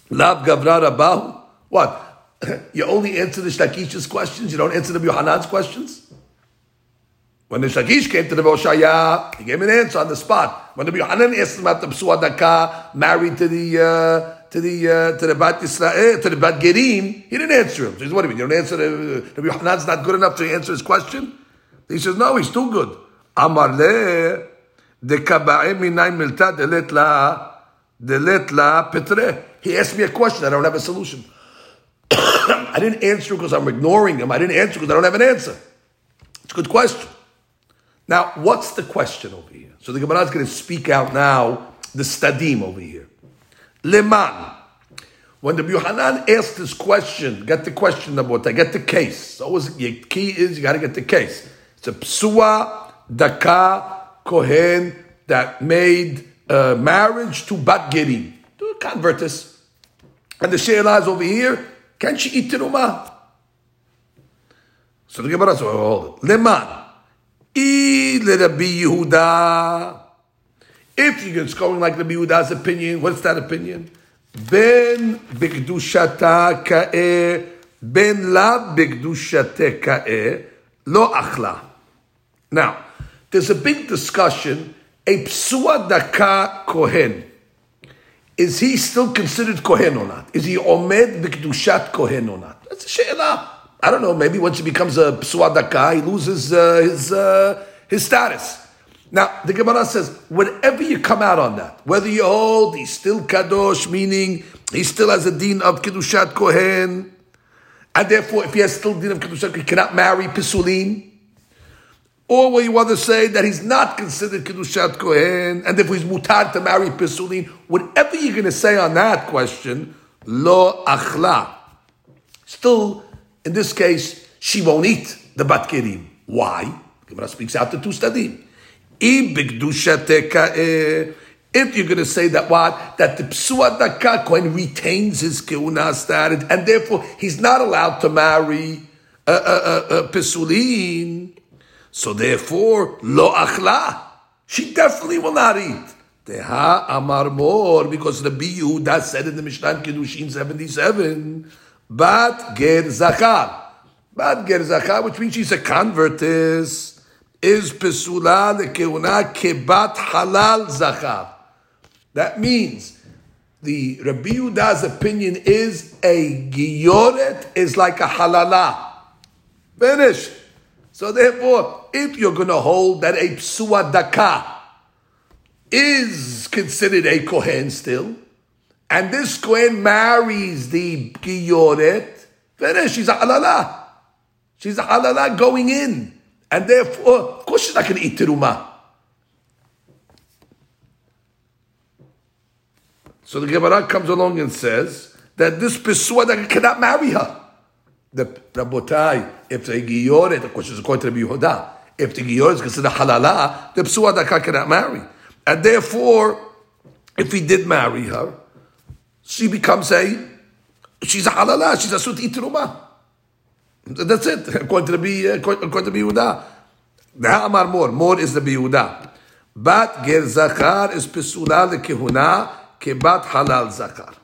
lav gavra rabahu. What? [CLEARS THROAT] You only answer the Shlakish's questions, you don't answer the Yohanan's questions? When the Shakish came to the Oshaya, he gave an answer on the spot. When the Yohanan asked him about the Psuadaka, married to the, uh, to the uh, to the Bat Yisrael, to the Bat Gerim, he didn't answer him. So he says, what do you mean? You don't answer the Rabbi Yohanan's not good enough to answer his question? He says, no, he's too good. Amar le de kaba'e minay milta delet la delet la petre. He asked me a question. I don't have a solution. [COUGHS] I didn't answer because I'm ignoring him. I didn't answer because I don't have an answer. It's a good question. Now, what's the question over here? So the Gemara is going to speak out now the stadim over here. Leman. When the Yohanan asked this question, get the question about that, get the case. Always, the key is you got to get the case. It's a psua daka kohen that made uh, marriage to bat. To convert this. And the sheila over here. Can she eat teruma? So the Gemara says, hold it. Leman. I Rabbi Yehuda. If you it's going like the Yehuda's opinion, what's that opinion? Ben b'kdushata ka'e, ben la b'kdushate ka'e, lo achla. Now, there's a big discussion. A psua daka kohen, is he still considered kohen or not? Is he omed b'kdushat kohen or not? That's a she'elah. I don't know. Maybe once he becomes a psua daka, he loses uh, his uh, his status. Now, the Gemara says, whenever you come out on that, whether you hold he's still Kadosh, meaning he still has a din of Kedushat Kohen, and therefore, if he has still din of Kedushat, he cannot marry Pisulim, Or will you want to say that he's not considered Kedushat Kohen, and if he's mutar to marry Pesulin, whatever you're going to say on that question, lo achla. Still, in this case, she won't eat the bat kerim. Why? Gemara speaks out the two stadim. Eh, if you're going to say that what that the psua daka Kohen retains his keuna status, and therefore he's not allowed to marry a, a pesulin, so therefore lo achla, she definitely will not eat. Teha amar mor because the Yehuda said in the Mishnah Kiddushin seventy seven, bat ger zakar, bat ger zakar, which means she's a convert is pesula the keuna kebat halal zakar. That means the Rabbi Yuda's opinion is a giyoret is like a halala. Finish. So therefore, if you're going to hold that a psua daka is considered a kohen still, and this kohen marries the giyoret, finish. She's a halala. She's a halala going in, and therefore, of course, she's not going to eat teruma. So the Gemara comes along and says that this Pesua cannot marry her. The Rabotai, if the Giyoret, of course, it's according to Rabbi Yehuda, if the Giyoret is considered halala, the Pesua cannot marry. And therefore, if he did marry her, she becomes a, she's a halala, she's a sut itruma. That's it, according to Rabbi, eh, according to Rabbi Yehuda. The Ha'amar more. Mor is the Yehuda. Bat Ger Zachar is Pesula lekehuna, kebat halal zakar.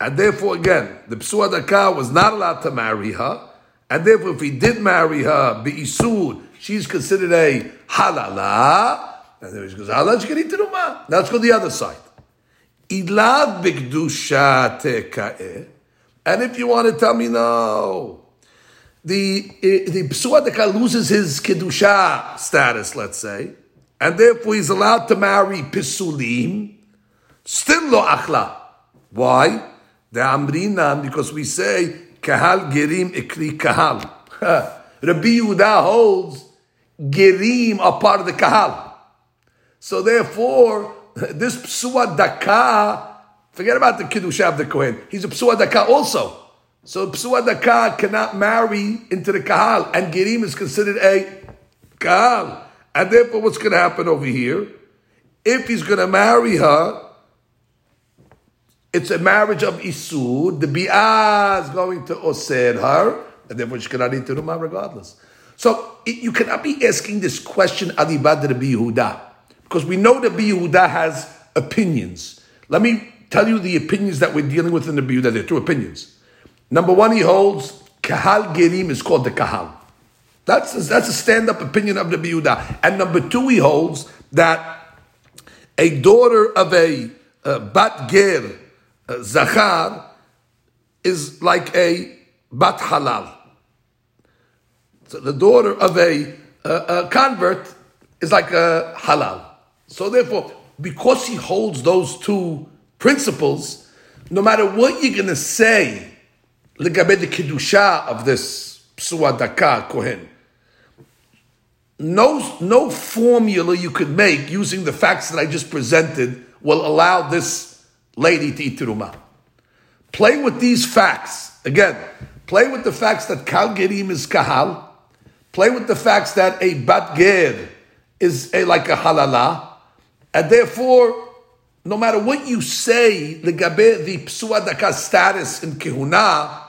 And therefore, again, the Psua Daka was not allowed to marry her. And therefore, if he did marry her, Be'isud, she's considered a halala. And then she goes, halal, she can eat Now let's go to the other side. Ilav bigdusha teka'eh. And if you want to tell me, no, the, eh, the Daka loses his kedusha status, let's say, and therefore he's allowed to marry Pisulim, Still lo achla. Why? The amrinan, because we say, kahal gerim ikri kahal. [LAUGHS] Rabbi Yehuda holds gerim are part of the kahal. So therefore, [LAUGHS] this psua daka, forget about the kiddush of the kohen. He's a psua daka also. So psua daka cannot marry into the kahal, and gerim is considered a kahal. And therefore, what's going to happen over here? If he's going to marry her, it's a marriage of Isud. The Bi'ah is going to Oser her, and therefore she cannot eat the Rumah regardless. So it, you cannot be asking this question Adibad Rabbi Yehuda, because we know Rabbi Yehuda has opinions. Let me tell you the opinions that we're dealing with in the Yehuda. There are two opinions. Number one, he holds Kahal Gerim is called the Kahal. That's a, that's a stand-up opinion of the Yehuda. And number two, he holds that a daughter of a uh, Bat Ger uh, Zachar is like a bat halal. So the daughter of a, a, a convert is like a halal. So therefore, because he holds those two principles, no matter what you're going to say, legabe the kedusha of this psua daka kohen, no, no formula you could make using the facts that I just presented will allow this lady to eat teruma. Play with these facts. Again, play with the facts that kal is kahal. Play with the facts that a bat ger is a, like a halala. And therefore, no matter what you say, the gabe, the psua daka status in kihuna,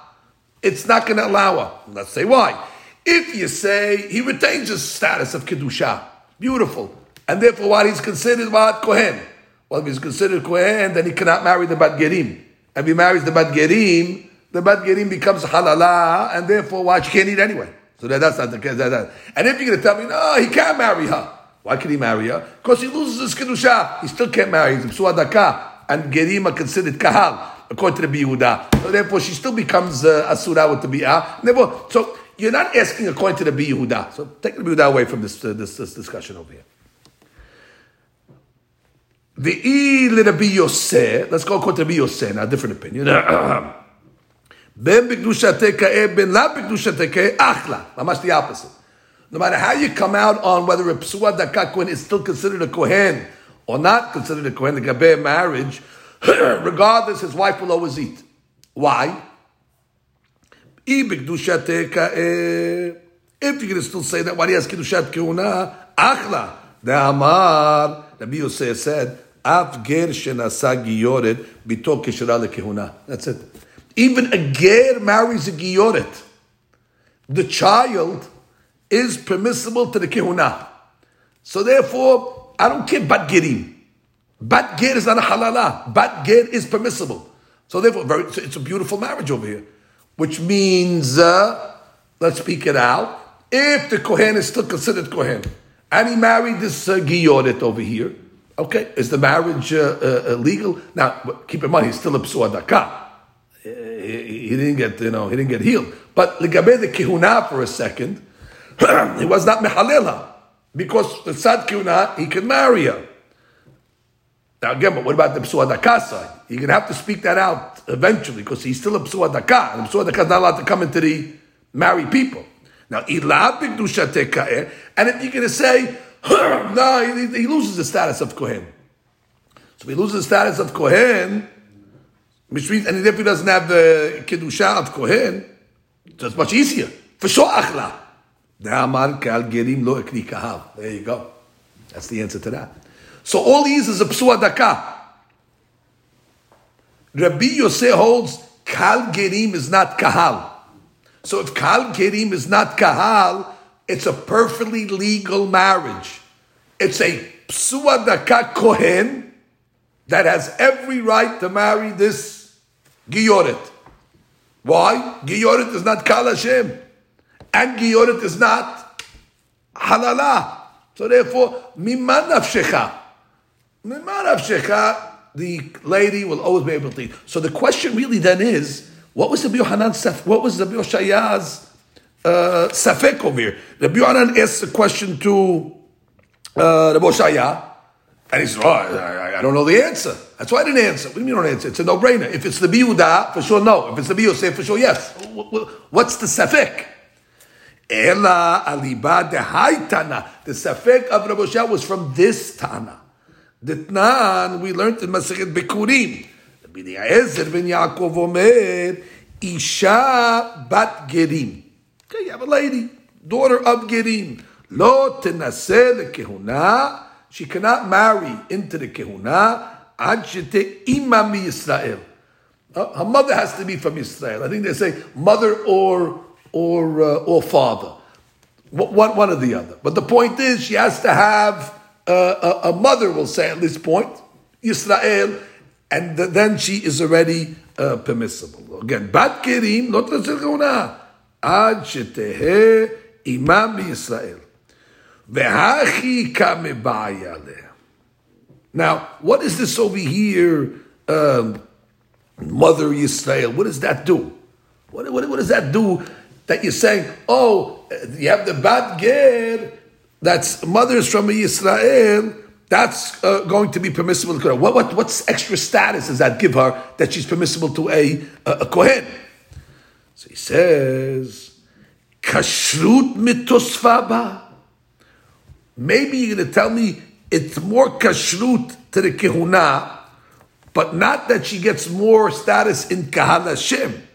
it's not going to allow her. Let's say why. If you say he retains his status of kedusha, beautiful, and therefore what he's considered what kohen. Well, if he's considered Kohen, then he cannot marry the Bat Gerim. If he marries the Bat Gerim, the Bat Gerim becomes halala, and therefore, why she can't eat anyway. So that, that's not the case. That, that. And if you're going to tell me, no, he can't marry her. Why can he marry her? Because he loses his kedusha. He still can't marry. He's a. And Gerim are considered kahal, according to the Yehuda. So therefore, she still becomes uh, asura with the bi'ah. Therefore, so you're not asking according to the Yehuda. So take the Yehuda away from this, uh, this, this discussion over here. The Rabbi Yosef, let's go according to Rabbi Yosef, now different opinion. [CLEARS THROAT] Ben b'kedusha teka'eh, ben la b'kedusha teka'eh, achla. Mamash the opposite. No matter how you come out on whether a psua daka is still considered a kohen or not considered a kohen, the gabe marriage, [COUGHS] regardless, his wife will always eat. Why? If you're going to still say that, why do you has kiddushat kehuna? Achla. The Amar, Rabbi Yosef said, Av ger shenasa giyoret bito lekehuna. That's it. Even a ger marries a giyoret. The child is permissible to the kehuna. So therefore, I don't care bat gerim. Bat ger is not a halala. Bat ger is permissible. So therefore, very, so it's a beautiful marriage over here. Which means, uh, let's speak it out. If the Kohen is still considered Kohen, and he married this uh, Giyoret over here, okay, is the marriage uh, uh, legal? Now, keep in mind, he's still a Psuadaka. He, he didn't get, you know, he didn't get healed. But Ligabe the Kihuna for a second, [CLEARS THROAT] he was not Mehalela. Because the Sad Kihuna, he could marry her. Now again, but what about the Psuadaka side? You're going to have to speak that out eventually because he's still a Psuadaka. And Psuadaka is not allowed to come into the married people. Now, and if you're going to say, no, he, he, loses the status of Kohen. So he loses the status of Kohen, which means, and if he doesn't have the Kedusha of Kohen, so it's much easier. For sure, Achla. There you go. That's the answer to that. So all these is a psua daka. Rabbi Yosef holds kal gerim is not kahal. So if kal gerim is not kahal, it's a perfectly legal marriage. It's a psua daka kohen that has every right to marry this giyoret. Why? Giyoret is not kal Hashem, and giyoret is not halala. So therefore, miman nafshecha the lady will always be able to eat. So the question really then is, what was the Yohanan what was the Yoshaya's uh, over here? The Yohanan asks a question to uh, the Boshaya, and he says, oh, I, I, don't know the answer. That's why I didn't answer. What do you mean you don't answer? It's a no-brainer. If it's the Biuda, for sure no. If it's the Biyosef, for sure yes. What's the safek? Ela aliba de haitana. The safek of Rabbi was from this Tana. Ditnan, we learned in Masechet Bikurim. Rabbi Eliezer ben Yaakov Omer, Isha bat Gerim. Okay, you have a lady, daughter of Gerim. Lo tenaseh lekehuna. She cannot marry into the kehuna. Ad shete imam Yisrael. Uh, her mother has to be from Israel. I think they say mother or or uh, or father, one one or the other. But the point is, she has to have uh, a, mother will say at this point, Yisrael, and th- then she is already uh, permissible. Again, bat kirim not l'tzirgona ad shetehe imam Yisrael vehachi Now, what is this over here, um, Mother Yisrael? What does that do? What, what, what does that do? That you're saying, oh, you have the bad ger, that's mothers from Israel, that's uh, going to be permissible to what, what, What's extra status does that give her that she's permissible to a, a, a Kohen? So he says, Kashrut mitosfaba. Maybe you're going to tell me it's more kashrut to the kehuna, but not that she gets more status in kahal Hashem.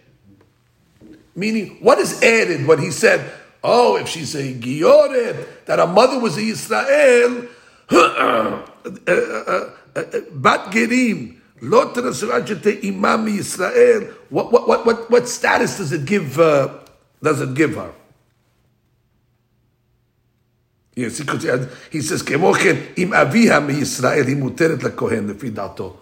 Meaning, what is added when he said, Oh, if she's a giyoret, that her mother was a Yisrael, [CLEARS THROAT] uh, uh, uh, Bat Gerim, Lot Imam Yisrael. What, what, what, what, what status does it give, uh, does it give her? Yes, he, he says, Kemochen, im aviha mi Yisrael, he muteret la kohen, lefi.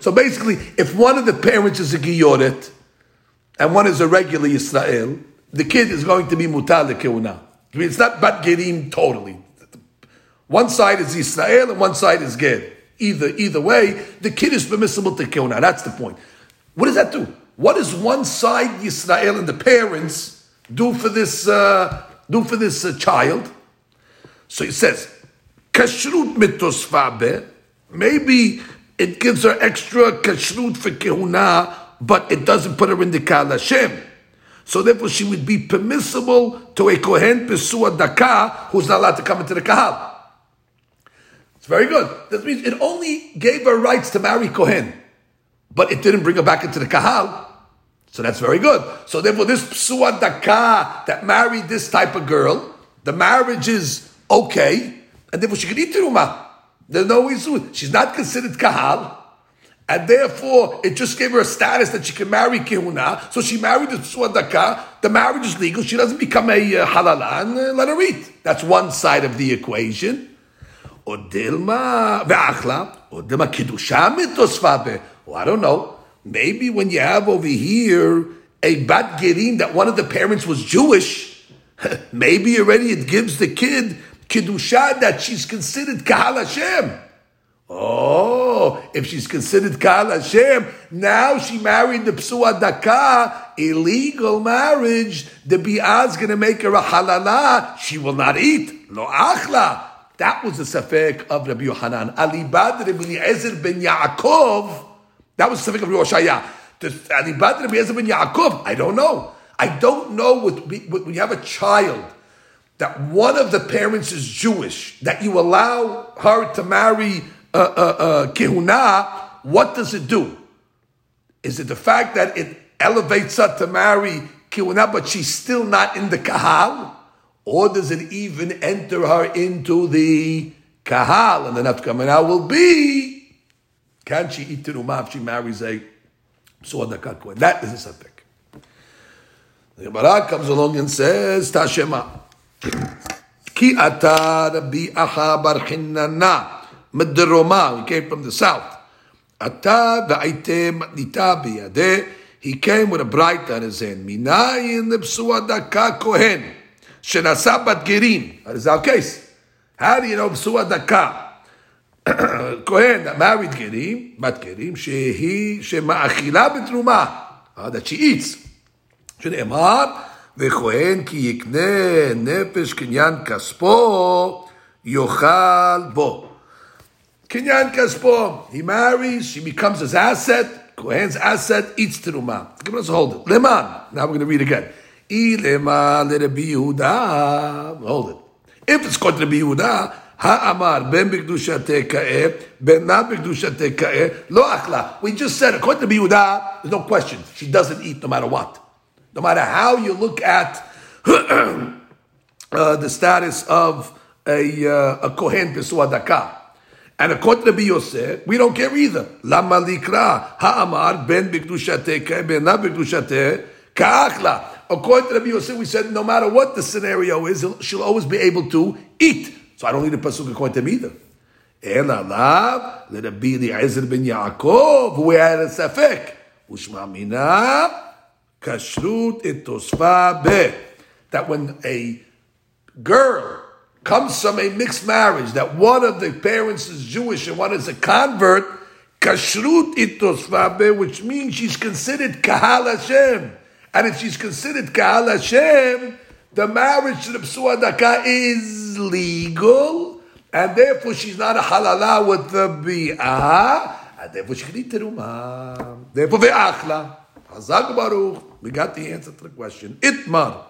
So basically, if one of the parents is a giyoret and one is a regular Israel, the kid is going to be mutal keuna. I mean, it's not bat gerim totally. One side is Israel and one side is ger. Either either way, the kid is permissible to keuna. That's the point. What does that do? What does one side Israel and the parents do for this uh, do for this uh, child? So he says, kashrut mitosfabe. Maybe it gives her extra kashrut for kehuna but it doesn't put her in the Kal Hashem. So therefore, she would be permissible to a kohen pesua daka who's not allowed to come into the kahal. It's very good. That means it only gave her rights to marry kohen, but it didn't bring her back into the kahal. So that's very good. So therefore, this pesua daka that married this type of girl, the marriage is okay, and therefore she can eat teruma. There's no issue. She's not considered kahal. And therefore, it just gave her a status that she can marry Kehuna. So she married the Suadaka. The marriage is legal. She doesn't become a uh, halala and uh, let her eat. That's one side of the equation. Or Dilma ve'achla. Or Dilma Kiddusha mitosfabe. Well, I don't know. Maybe when you have over here a bat gerin that one of the parents was Jewish, [LAUGHS] maybe already it gives the kid Kiddusha that she's considered Kahal Hashem. Oh, if she's considered Kal Hashem, now she married the Psua Daka, illegal marriage, the Bi'ah going to make her a halala, she will not eat. Lo achla. That was the safek of Rabbi Yohanan. Alibad Eliezer ben Yaakov, that was the safek of Rabbi Oshaya. Alibad Eliezer ben Yaakov, I don't know. I don't know what, when you have a child that one of the parents is Jewish, that you allow her to marry uh, uh, uh, what does it do? Is it the fact that it elevates her to marry kehuna, but she's still not in the kahal? Or does it even enter her into the kahal? And the nafkamana out will be, can she eat teruma if she marries a suadaka kohen? That is a subject. The Gemara comes along and says, Tashema. Ki ata rabbi aha bar מדרומה, he came from the south. אתה והייתם ניטה בידי, he came with a bright on his hand. מניין נפסו הדקה כהן, שנשא בת גרים. הרי זה הקייס. How do you know נפסו הדקה? [COUGHS] כהן, married גרים, בת גרים, שהיא, שמאכילה בתרומה. that she eats. שנאמר, וכהן כי יקנה נפש קניין כספו, יאכל בו. Kinyan Kaspo. He marries, she becomes his asset. Kohen's asset eats teruma. Give us a hold it. Leman. Now we're going to read again. I leman Rabbi Yehuda. Hold it. If it's called Rabbi Yehuda, Ha'amar ben b'kedushatei ka'eh, ben not b'kedushatei lo achla. We just said, according to Yehuda, there's no question. She doesn't eat no matter what. No matter how you look at [CLEARS THROAT] uh, the status of a, uh, a Kohen Pesuadaka. And according to Rabbi Yosef, we don't care either. Lama likra ha'amar ben b'kedushateh ben not b'kedushateh ka'achla. According to Rabbi Yosef, we said no matter what the scenario is, she'll always be able to eat. So I don't need a pasuk according to him either. אלא לאו לרבי אליעזר בן יעקב, הוא היה לספק. ושמע מינה, כשרות את תוספה ב. That when a girl comes from a mixed marriage, that one of the parents is Jewish and one is a convert, kashrut itosvabe, which means she's considered kahal Hashem. And if she's considered kahal Hashem, the marriage to the psuadaka is legal, and therefore she's not a halala with the bi'ah, and therefore she can eat teruma. Therefore, ve'achla. Hazak Baruch. We got the answer to the question. Itmar.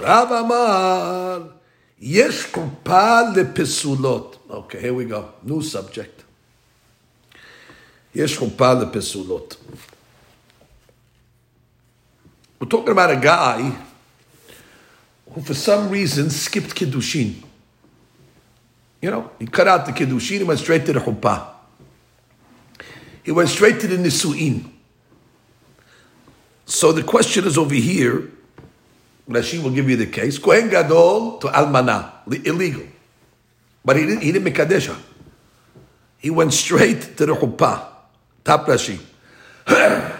Rav Amar. Yesh kupa lepesulot. Okay, here we go. New subject. Yesh kupa lepesulot. We're talking about a guy who, for some reason, skipped kiddushin. You know, he cut out the kiddushin. He went straight to the chuppah. He went straight to the nisuin. So the question is over here Rashi will give you the case. Kohen Gadol to Almana, illegal. But he didn't, he didn't Mekadesha. He went straight to the Chuppah. Top Rashi. [CLEARS THROAT]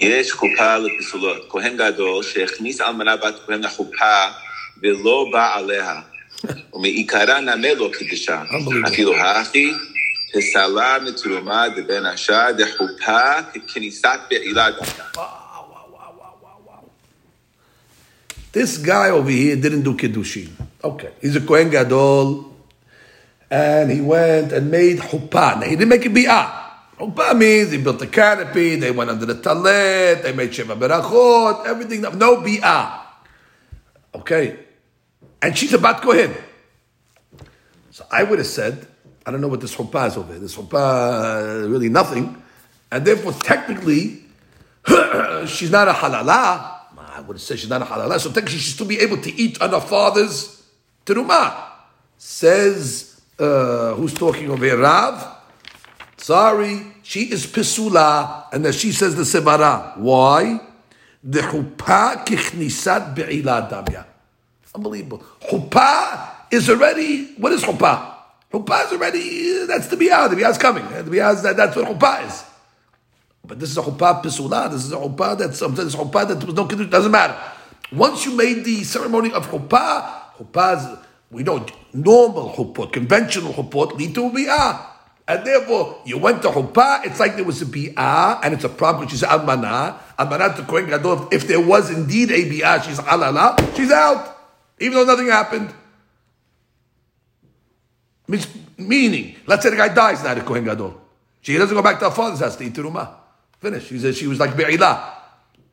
יש חופה לפסולות. כהן גדול שהכניס אלמנה בת כהן לחופה ולא בא עליה, ומעיקרה נמה לו קידשה. אפילו הכי פסלה מתרומה דבן השעה דחופה ככניסת בעילה דווקא. This guy over here didn't do Kiddushin. Okay. He's a Kohen Gadol. And he went and made Chuppah. Now, he didn't make it Bi'ah. Chuppah means they built a canopy, they went under the talet, they made sheva berachot, everything. No bi'ah. Okay, and she's about Kohen. So I would have said, I don't know what this chuppah is over here. This chuppah, uh, really nothing. And therefore, technically, [COUGHS] she's not a halala. I would said she's not a. So technically, she's still be able to eat on her father's terumah. Says, uh, who's talking over here? Rav? Sorry, she is pisula. And then she says the sebara. Why? The chuppah kichnisat be'ilah damya. Unbelievable. Chuppah is already, what is chuppah? Chuppah is already, that's the biyah. The biyah is coming. The biyah is, that, that's what chuppah is. But this is a chuppah pisula. This is a chuppah that sometimes chuppah that was no kiddush. Doesn't matter. Once you made the ceremony of chuppah, chuppahs, we know normal chuppah, conventional chuppah lead to a biyah. And therefore, you went to chuppah, it's like there was a bi'ah, and it's a problem, is almanah. Almanah to Kohen Gadol, if there was indeed a bi'ah, she's halala, she's out even though nothing happened. Meaning, let's say the guy dies now, the Kohen Gadol. She doesn't go back to her father's house to eat terumah. Finish. She said she was like Be'ilah.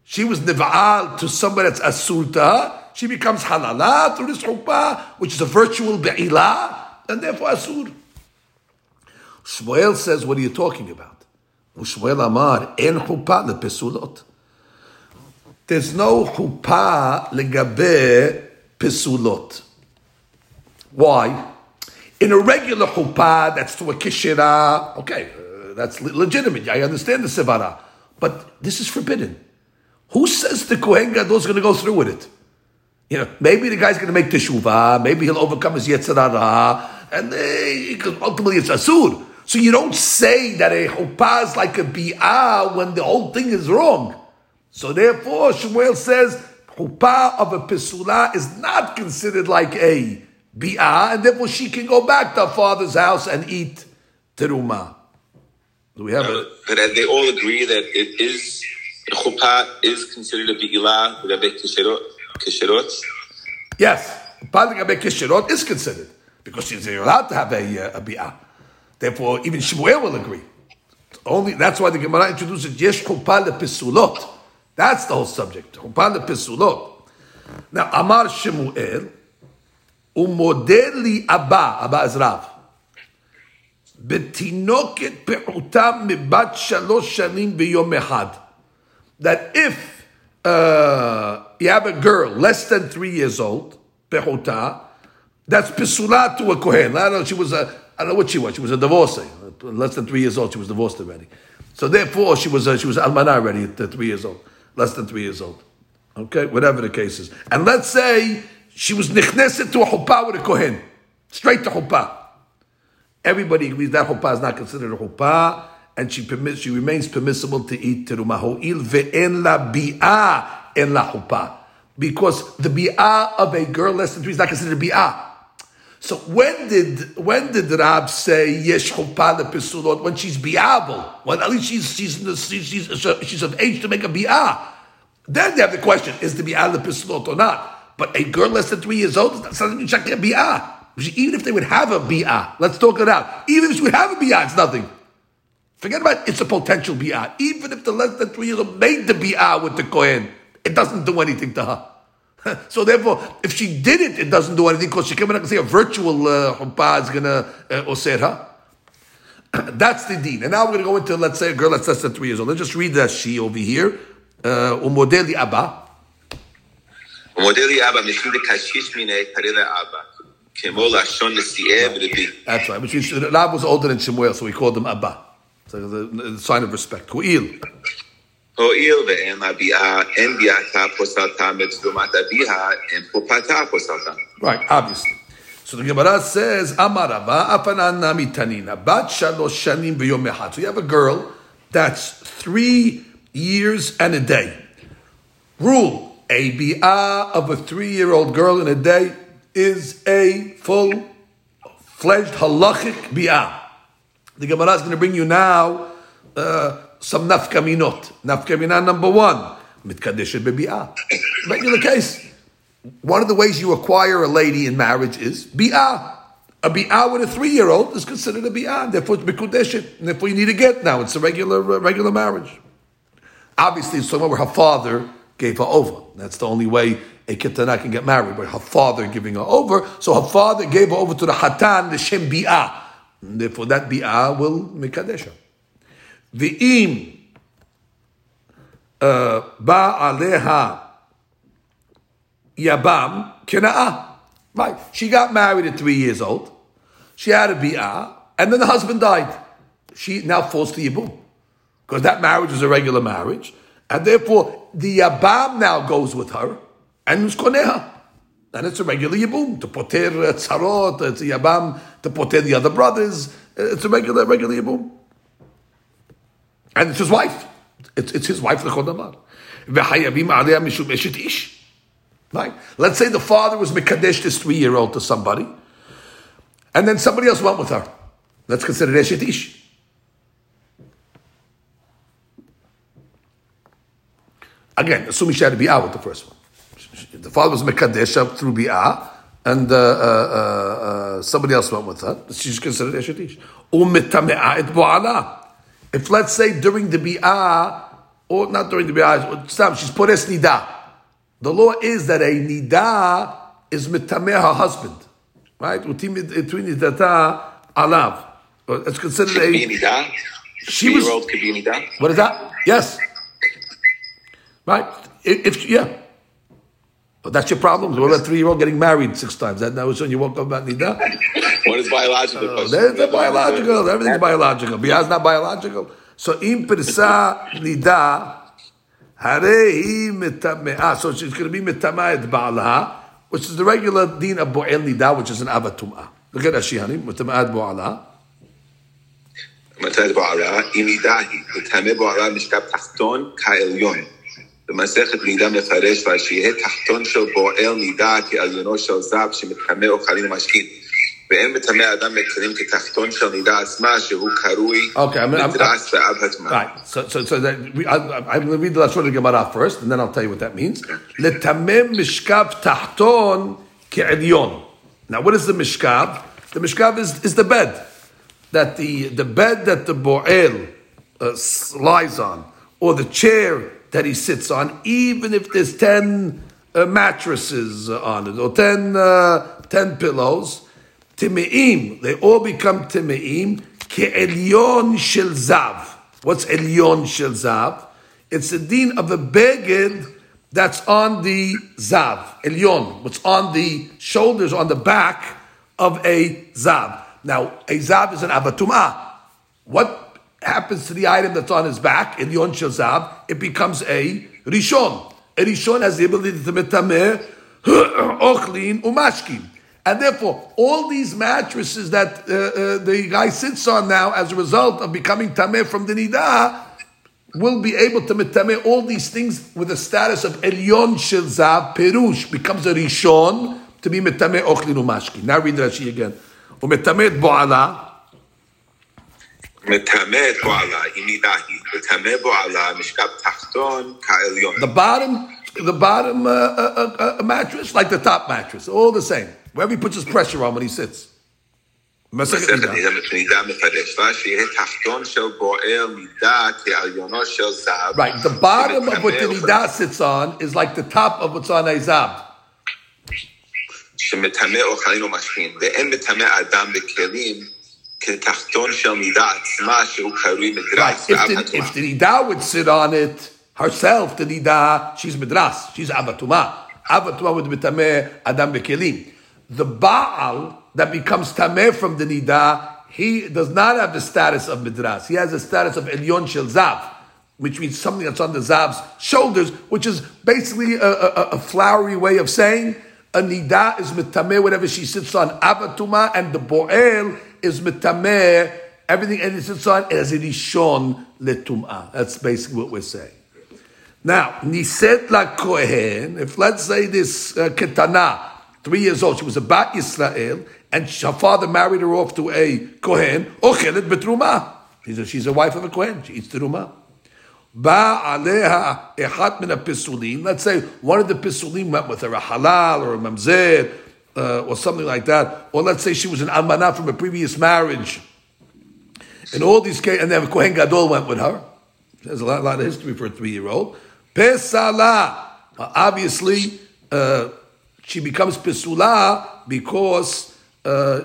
She was niva'al to somebody that's her. She becomes halala through this chuppah, which is a virtual Be'ilah, and therefore asur. Shmuel says, what are you talking about? Shmuel Amar, en chuppah lepesulot. There's no chuppah legabe pesulot. Why? In a regular chuppah, that's to a kishira. Okay, that's legitimate. I understand the sevara, but this is forbidden. Who says the kohen gadol is going to go through with it? You know, maybe the guy's going to make teshuvah. Maybe he'll overcome his yetzirah, and uh, ultimately it's asur. So you don't say that a chuppah is like a bi'ah when the whole thing is wrong. So therefore, Shmuel says chuppah of a pisula is not considered like a bi'ah, and therefore she can go back to her father's house and eat teruma. Do we have? Uh, but they all agree that it is chuppah is considered a bi'ilah kisherot. Yes, chuppah kisherot is considered because she's allowed to have a, uh, a bi'ah. Therefore, even Shmuel will agree. Only that's why the Gemara introduces yesh chuppah lepisulot. That's the whole subject. Chupan pesulot. Now, Amar Shemuel, umodeli Abba, Abba is Rav. בתינוקת פעוטה מבת שלוש שנים ביום אחד. That if uh, you have a girl less than three years old, פעוטה, that's pesula to a kohen. I don't know, she was a, I don't know what she was. She was a divorcee. Less than three years old, she was divorced already. So therefore, she was a, she was almanah already at three years old less than three years old. Okay, whatever the case is. And let's say she was nichneset to a chuppah with a kohen, straight to chuppah. Everybody agrees that chuppah is not considered a chuppah, and she permits, she remains permissible to eat terumah ho'il ve'en la bi'ah en la chuppah. Because the bi'ah of a girl less than three is not considered bi'ah. So when did when did Rab say yesh chuppah lepisulot when she's bi'able? When at least she's she's she's, she's, of age to make a bi'ah. Then they have the question: Is the bi'ah lepisulot or not? But a girl less than three years old doesn't mean she can't bi'ah. Even if they would have a bi'ah, let's talk it out. Even if she would have a bi'ah, it's nothing. Forget about it's a potential bi'ah. Even if the less than three years old made the bi'ah with the kohen, it doesn't do anything to her. [LAUGHS] so therefore, if she did it, it doesn't do anything because she came in and say a virtual uh, is going to uh, her. [CLEARS THROAT] That's the dean. And now we're going to go into, let's say, a girl that's less than three years old. Let's just read that she over here. Uh, umodeli abba. Umodeli abba, karela abba. That's right. Which means Rab was older than Shemuel, so we called him Abba. So it's the sign of respect. En en popata. Right, obviously. So the Gemara says, Amarava afanana mitanina, bat shalosh shanim v'yom echad. So you have a girl that's three years and a day. Rule, a of a three-year-old girl in a day is a full-fledged halachic bi'ah. The Gemara is going to bring you now uh, some nafkaminot. Nafkamina number one, mitkadeshet bebi'ah. Regular case. One of the ways you acquire a lady in marriage is bi'ah. A bi'ah with a three-year-old is considered a bi'ah, therefore it's mikudeshet, and therefore you need to get now. It's a regular, uh, regular marriage. Obviously, it's talking where her father gave her over. That's the only way a ketana can get married, but her father giving her over. So her father gave her over to the hatan, the shem bi'ah. Therefore, that bi'ah will mikadesha. V'im uh, ba'aleha yabam kena'ah. Right. She got married at three years old. She had a bi'ah, and then the husband died. She now falls to yibum. Because that marriage was a regular marriage. And therefore, the yabam now goes with her, and koneha. And it's a regular yibum. To poter tzarot, it's a yabam, to poter the other brothers. Uh, it's a regular, regular yibum. And it's his wife. It's, it's his wife, eshet ish. Right? Let's say the father was Mekadesh this three year old to somebody, and then somebody else went with her. Let's consider Eshet Ish. Again, assuming she had to be out with the first one. The father was Mekadesh through Bi'ah, and uh, uh, uh, somebody else went with her. She's considered Eshet Ish. If let's say during the Bi'ah, or not during the Bi'ah, she's put es nida. The law is that a nida is mitameh her husband, right? Between nidata alav. It's considered a nida. She was. Could be nida. What is that? Yes. Right. If, if yeah. But that's your problem. What about three year old getting married six times? That now when you woke up about nida. what is biological? Uh, there's the biological. Everything's biological. Biyah's not biological. So im pirsa nida. Harei mitamea. So she's going to be mitamea ba'alaha, which is the regular din of bo'el nida, which is an avatumah. Look at Ashihani, mitamea ba'alaha. מתי בעלה, אם נידה היא, וטמא בעלה משכב תחתון כעליון. במסכת נידה מפרש, שיהיה תחתון של בועל נידה כעליונו של זב שמטמא אוכלים ומשקין. ואין מטמא אדם מכלים כתחתון של נידה עצמה, שהוא קרוי מדרס ואב הטמא. I'm going to read the Lashon Gemara first, and then I'll tell you what that means. לטמא משכב תחתון כעליון. Now, what is the mishkav? The mishkav is, is the bed. That the, the bed that the bo'el uh, lies on, or the chair that he sits on, even if there's 10 uh, mattresses on it, or 10, uh, 10 pillows, Time'im, they all become Time'im, ke'elyon shel zav. What's elyon shel zav? It's the din of a beged that's on the zav, elyon, what's on the shoulders, on the back of a zav. Now, a zav is an abatumah. What happens to the item that's on his back in the Yon Shazav, it becomes a Rishon. A Rishon has the ability to metameh, [CLEARS THROAT] ochlin, umashkin. And therefore, all these mattresses that uh, uh, the guy sits on now, as a result of becoming tameh from the nidah, will be able to metameh all these things with the status of elyon shilzav perush becomes a rishon to be metameh ochlin umashkin. Now read Rashi again. Umetameh bo'ala the bottom, the bottom uh, uh, uh, uh, mattress, like the top mattress, all the same. Wherever he puts his pressure on when he sits. Right, the bottom of what the nidah sits on is like the top of what's on Aizab. שמטמא אוכלים ומשקין, ואין מטמא אדם כתחתון של נידה עצמה שהוא קרוי מדרס If the nidah would sit on it herself, the nidah, she's מדרס, she's avatuma. Avatuma would be tameh adam bekelim the Baal that becomes Tameh from the Nida, he does not have the status of Midras. He has the status of Elyon Shel Zav, which means something that's on the Zav's shoulders, which is basically a, a, a flowery way of saying a Nida is Mitameh, whatever she sits on, Abatuma, and the Bo'el is Mitameh, everything and it sits on as it is shown Letum'ah. That's basically what we're saying. Now, Niset la Kohen, if let's say this uh, Ketana, three years old. She was a Bat Yisrael, and her father married her off to a Kohen, Ochelet Betruma. She's a, she's a wife of a Kohen. She eats Teruma. Ba aleha echat min. Let's say one of the pisulim went with her, a halal or a mamzer, uh, or something like that, or let's say she was an almanah from a previous marriage. In all these cases, and then Kohen Gadol went with her. There's a lot, lot of history for a three-year-old. Pesala, obviously, uh, she becomes pesula because uh,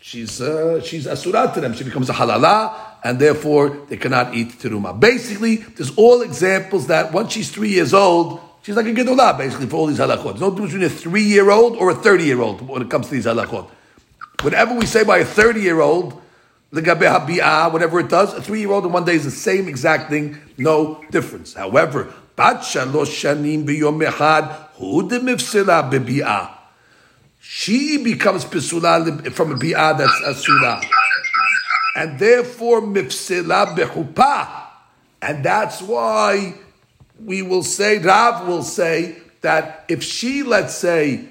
she's uh, she's asurat to them. She becomes a halala, and therefore they cannot eat teruma. Basically, there's all examples that once she's three years old, she's like a gedolah, basically, for all these halachot. There's no difference between a three-year-old or a 30-year-old when it comes to these halachot. Whatever we say by a 30-year-old, whatever it does, a three-year-old in one day is the same exact thing, no difference. However. She becomes pesula from a bi'ah that's asura. And therefore mifsila bechupa. And that's why we will say, Rav will say, that if she, let's say,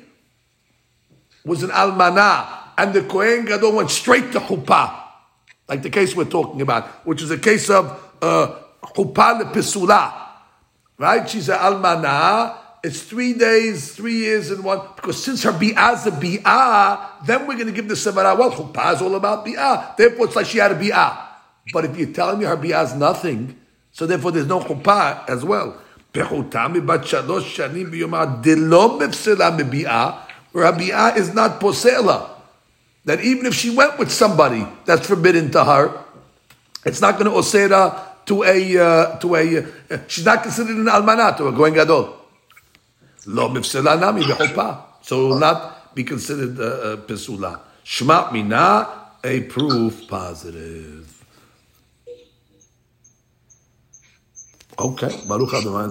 was an almana, and the Kohen Gadol went straight to chuppah, like the case we're talking about, which is a case of uh, lepesula, right? She's an almana. It's three days, three years in one. Because since her bi'ah a bi'ah, then we're going to give the sevara. Well, chuppah is all about bi'ah. Therefore, it's like she had a bi'ah. But if you're telling me her bi'ah is nothing, so therefore there's no chuppah as well. Her bi'ah is not posela that even if she went with somebody that's forbidden to her, it's not going to osera to a uh, to a. Uh, she's not considered an almanah to a Kohen gadol. Lo mifsela nami So it will not be considered uh, uh, pesula. Shma mina a proof positive. Okay, Baruch Adonai.